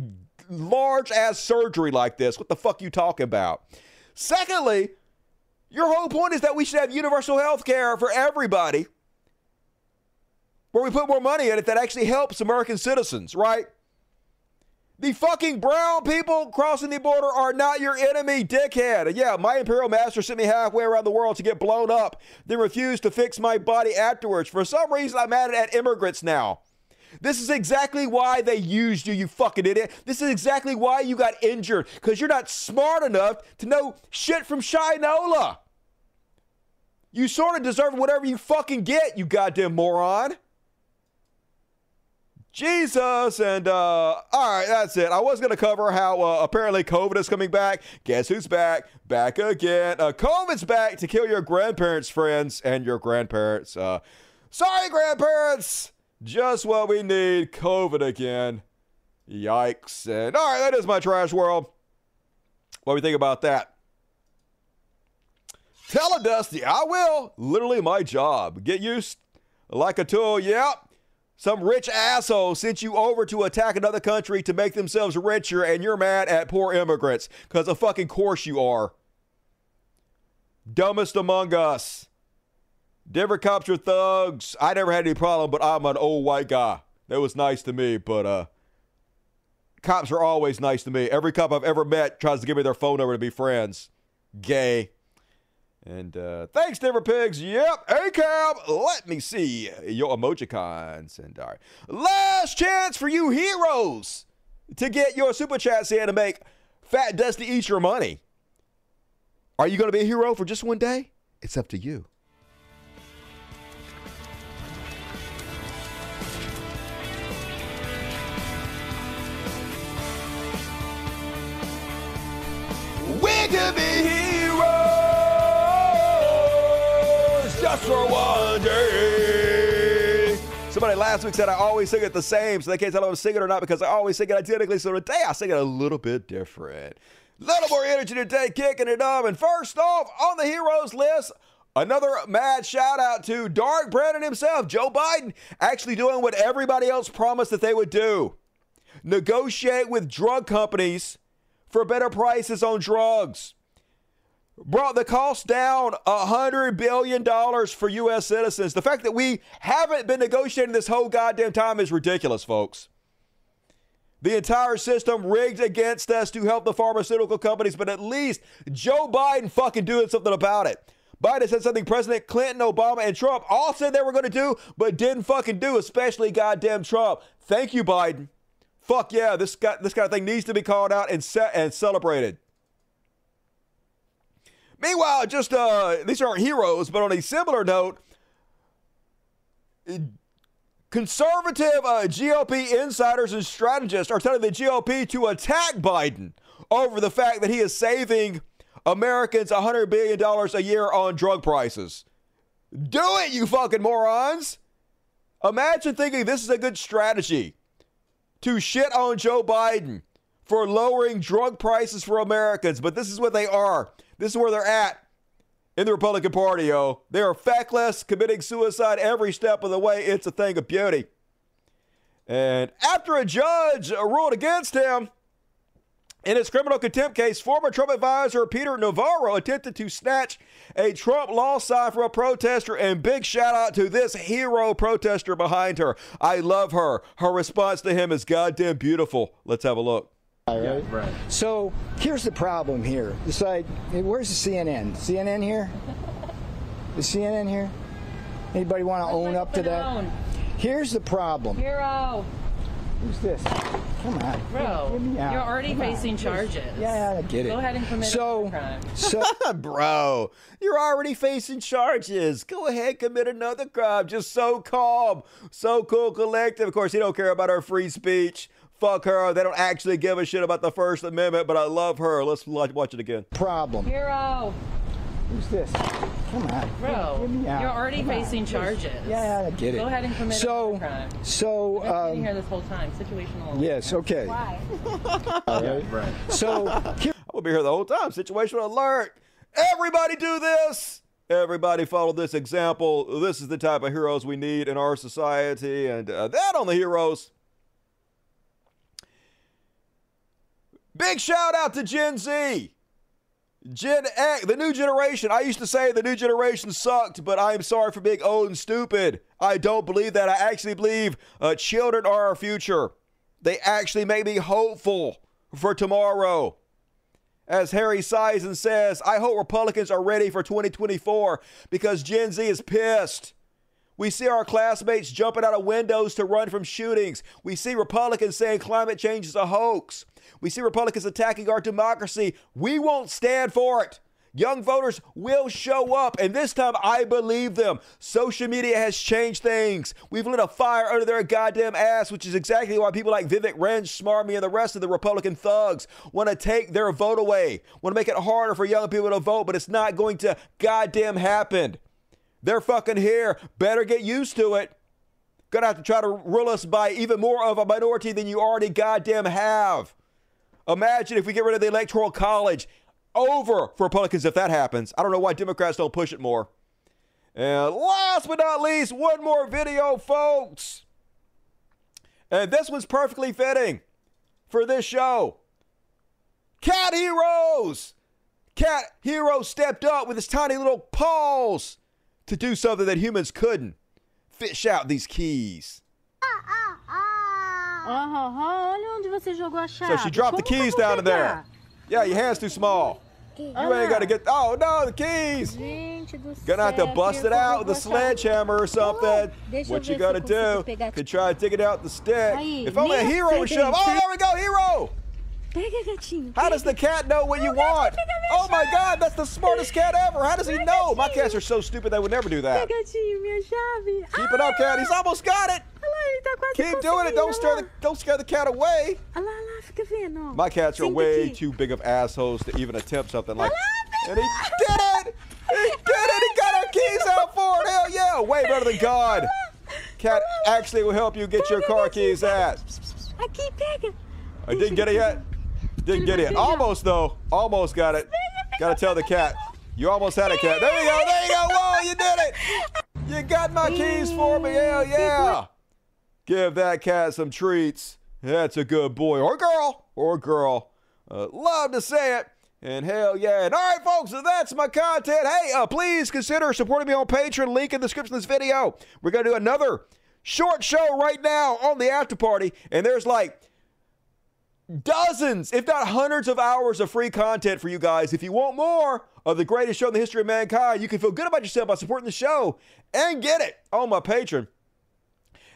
large ass surgery like this. What the fuck you talking about? Secondly, your whole point is that we should have universal health care for everybody, where we put more money in it that actually helps American citizens, right? The fucking brown people crossing the border are not your enemy, dickhead. Yeah, my imperial master sent me halfway around the world to get blown up, then refused to fix my body afterwards. For some reason, I'm mad at immigrants now. This is exactly why they used you, you fucking idiot. This is exactly why you got injured, because you're not smart enough to know shit from Shinola. You sort of deserve whatever you fucking get, you goddamn moron. Jesus, and uh, all right, that's it. I was going to cover how uh, apparently COVID is coming back. Guess who's back? Back again. Uh, COVID's back to kill your grandparents' friends and your grandparents. Uh, sorry, grandparents. Just what we need. COVID again. Yikes. And all right, that is my trash world. What do you think about that? Tell a Dusty, I will. Literally my job. Get used like a tool. Yep. Some rich asshole sent you over to attack another country to make themselves richer, and you're mad at poor immigrants. Because of fucking course you are. Dumbest among us. Denver cops are thugs. I never had any problem, but I'm an old white guy. That was nice to me, but uh, cops are always nice to me. Every cop I've ever met tries to give me their phone number to be friends. Gay. And uh, thanks, Denver Pigs. Yep, A cab. Let me see your emojicons. And all right, last chance for you heroes to get your super chats in to make Fat Dusty eat your money. Are you going to be a hero for just one day? It's up to you. Be heroes just for one day. Somebody last week said I always sing it the same, so they can't tell if I'm singing or not because I always sing it identically. So today I sing it a little bit different. Little more energy today, kicking it up. And first off, on the heroes list, Another mad shout out to Dark Brandon himself, Joe Biden, actually doing what everybody else promised that they would do negotiate with drug companies for better prices on drugs. Brought the cost down $100 billion for U.S. citizens. The fact that we haven't been negotiating this whole goddamn time is ridiculous, folks. The entire system rigged against us to help the pharmaceutical companies, but at least Joe Biden fucking doing something about it. Biden said something President Clinton, Obama, and Trump all said they were going to do, but didn't fucking do, especially goddamn Trump. Thank you, Biden. Fuck yeah, this guy, this kind of thing needs to be called out and and celebrated. Meanwhile, just uh, these aren't heroes, but on a similar note, conservative uh, GOP insiders and strategists are telling the GOP to attack Biden over the fact that he is saving Americans $100 billion a year on drug prices. Do it, you fucking morons! Imagine thinking this is a good strategy to shit on Joe Biden for lowering drug prices for Americans, but this is what they are. This is where they're at in the Republican Party, yo. They are feckless, committing suicide every step of the way. It's a thing of beauty. And after a judge ruled against him in his criminal contempt case, former Trump advisor Peter Navarro attempted to snatch a Trump law sign from a protester. And big shout out to this hero protester behind her. I love her. Her response to him is goddamn beautiful. Let's have a look. Right? right. So here's the problem here. It's like, where's the CNN? CNN here? The CNN here? Anybody want to own up to that? Own. Here's the problem. Hero. Who's this? Come on. Bro, you're already Come facing on. charges. Yeah, I get it. Go ahead and commit so, another crime. So, bro, you're already facing charges. Go ahead, commit another crime. Just so calm, so cool, collective. Of course, he don't care about our free speech. Fuck her. They don't actually give a shit about the First Amendment, but I love her. Let's watch it again. Problem. Hero. Who's this? Come on. Bro, you're already Come facing on. charges. Yeah, I get it. Go ahead and commit so, a crime. So, um, been here this whole time. Situational. Alert. Yes. Okay. Why? All right. right. So, here- I'll be here the whole time. Situational alert. Everybody do this. Everybody follow this example. This is the type of heroes we need in our society. And uh, that on the heroes. Big shout out to Gen Z. Gen X, the new generation. I used to say the new generation sucked, but I am sorry for being old and stupid. I don't believe that. I actually believe uh, children are our future. They actually make me hopeful for tomorrow. As Harry Sisson says, I hope Republicans are ready for 2024 because Gen Z is pissed. We see our classmates jumping out of windows to run from shootings. We see Republicans saying climate change is a hoax. We see Republicans attacking our democracy. We won't stand for it. Young voters will show up, and this time I believe them. Social media has changed things. We've lit a fire under their goddamn ass, which is exactly why people like Vivek Ranj, Smarmy, and the rest of the Republican thugs want to take their vote away, want to make it harder for young people to vote, but it's not going to goddamn happen. They're fucking here. Better get used to it. Gonna have to try to rule us by even more of a minority than you already goddamn have. Imagine if we get rid of the Electoral College. Over for Republicans if that happens. I don't know why Democrats don't push it more. And last but not least, one more video, folks. And this one's perfectly fitting for this show. Cat Heroes! Cat Hero stepped up with his tiny little paws to do something that humans couldn't fish out these keys. Uh-huh, uh-huh. olha onde você jogou a chave. So she dropped the keys down in there. Yeah, your hand's too small. You ain't got to get. Oh no, the keys! Gonna have to bust it out with a sledgehammer or something. What you gotta do? Could try to dig it out the stick. If only a hero would show up. Oh, there we go, hero! How does the cat know what you want? Oh my God, that's the smartest cat ever. How does he know? My cats are so stupid they would never do that. Keep it up, cat. He's almost got it. Keep doing it. Don't scare the don't scare the cat away. My cats are way too big of assholes to even attempt something like. That. And he did it! He did it! He got our keys out for it! Hell yeah! Way better than God. Cat actually will help you get your car keys at. I keep picking. I didn't get it yet. Didn't get it. Almost though. Almost got it. Gotta tell the cat. You almost had a cat. There you go. There you go. Whoa! You did it. You got my keys for me. Hell yeah. Give that cat some treats. That's a good boy or girl or girl. Uh, love to say it. And hell yeah. And all right, folks, that's my content. Hey, uh, please consider supporting me on Patreon. Link in the description of this video. We're going to do another short show right now on the after party. And there's like dozens, if not hundreds of hours of free content for you guys. If you want more of the greatest show in the history of mankind, you can feel good about yourself by supporting the show and get it on my Patreon.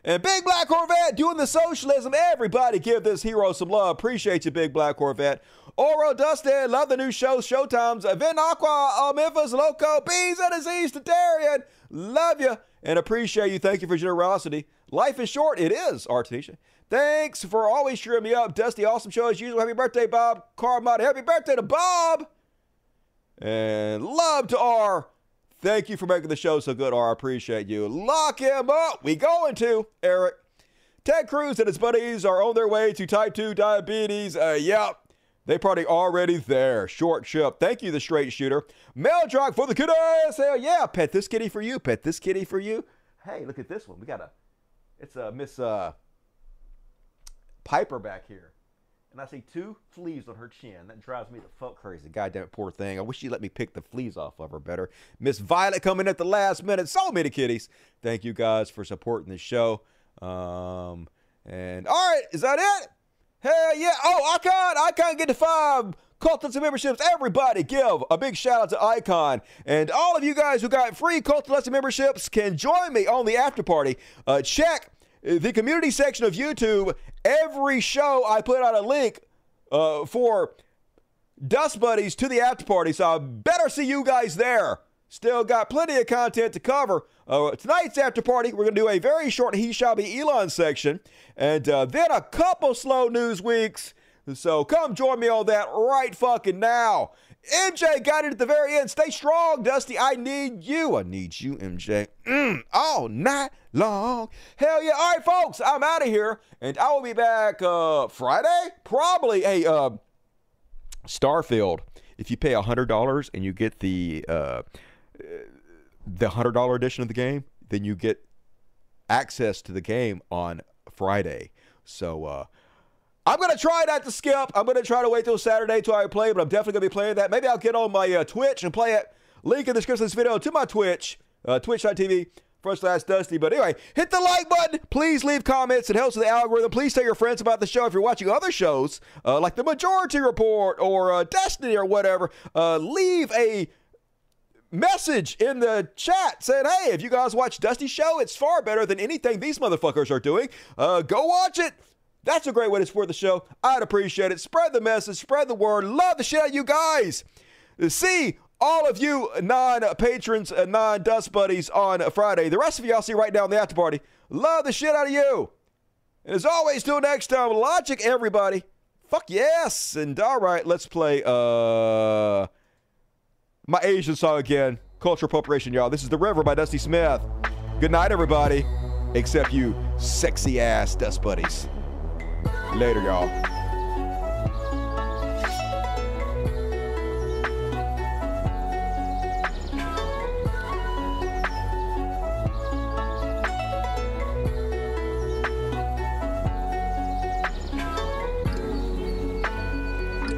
And Big Black Corvette doing the socialism. Everybody give this hero some love. Appreciate you, Big Black Corvette. Oro Dustin, love the new show, Showtimes. Vin Aqua, uh, Memphis, Loco, Bees and Disease, Tatarian. Love you and appreciate you. Thank you for generosity. Life is short. It is, Artesia. Thanks for always cheering me up. Dusty, awesome show as usual. Happy birthday, Bob Carmody. Happy birthday to Bob. And love to R. Thank you for making the show so good, R. I appreciate you. Lock him up. We going to, Eric. Ted Cruz and his buddies are on their way to type 2 diabetes. Uh, yep. They probably already there. Short ship. Thank you, the straight shooter. Mail for the kiddos. Hell yeah. Pet this kitty for you. Pet this kitty for you. Hey, look at this one. We got a, it's a Miss uh, Piper back here and I see two fleas on her chin. That drives me the fuck crazy. Goddamn it, poor thing. I wish she'd let me pick the fleas off of her better. Miss Violet coming at the last minute. So many kitties. Thank you guys for supporting the show. Um, and all right, is that it? Hell yeah. Oh, Icon, Icon get to five Cultist memberships. Everybody give a big shout out to Icon. And all of you guys who got free Cultist memberships can join me on the after party. Uh, check the community section of YouTube, every show I put out a link uh, for Dust Buddies to the after party. So I better see you guys there. Still got plenty of content to cover. Uh, tonight's after party, we're going to do a very short He Shall Be Elon section, and uh, then a couple slow news weeks. So come join me on that right fucking now. MJ got it at the very end. Stay strong, Dusty. I need you. I need you, MJ. Mm, all night long. Hell yeah. All right, folks, I'm out of here. And I will be back uh, Friday? Probably. Hey, uh, Starfield, if you pay $100 and you get the, uh, the $100 edition of the game, then you get access to the game on Friday. So, uh, I'm to try not to skip. I'm to try to wait till Saturday till I play, but I'm definitely to be playing that. Maybe I'll get on my uh, Twitch and play it. Link in the description of this video to my Twitch, uh, twitch.tv First Class Dusty. But anyway, hit the like button. Please leave comments. It helps with the algorithm. Please tell your friends about the show. If you're watching other shows, uh, like The Majority Report or uh, Destiny or whatever, uh, leave a message in the chat saying, hey, if you guys watch Dusty's show, it's far better than anything these motherfuckers are doing. Uh, go watch it. That's a great way to support the show. I'd appreciate it. Spread the message, spread the word. Love the shit out of you guys. See all of you non patrons, uh, non dust buddies on Friday. The rest of you I'll see right now in the after party. Love the shit out of you. And as always, till next time, logic everybody. Fuck yes. And all right, let's play uh my Asian song again. Cultural appropriation, y'all. This is The River by Dusty Smith. Good night, everybody. Except you sexy ass dust buddies. Later, y'all.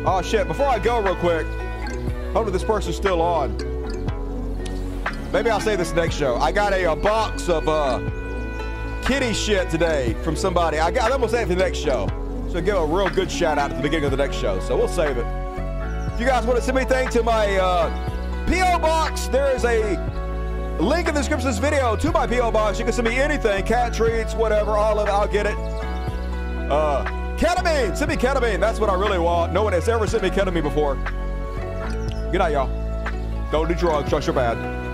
Oh shit, before I go real quick, hopefully this person's still on. Maybe I'll say this next show. I got a, a box of uh, kitty shit today from somebody. I got, I'm gonna save it for the next show. So give a real good shout out at the beginning of the next show. So we'll save it. If you guys want to send me anything to my uh, P.O. box, there is a link in the description of this video to my P.O. box. You can send me anything, cat treats, whatever, all of it, I'll get it. Uh, ketamine, send me ketamine. That's what I really want. No one has ever sent me ketamine before. Good night, y'all. Don't do drugs, drugs are bad.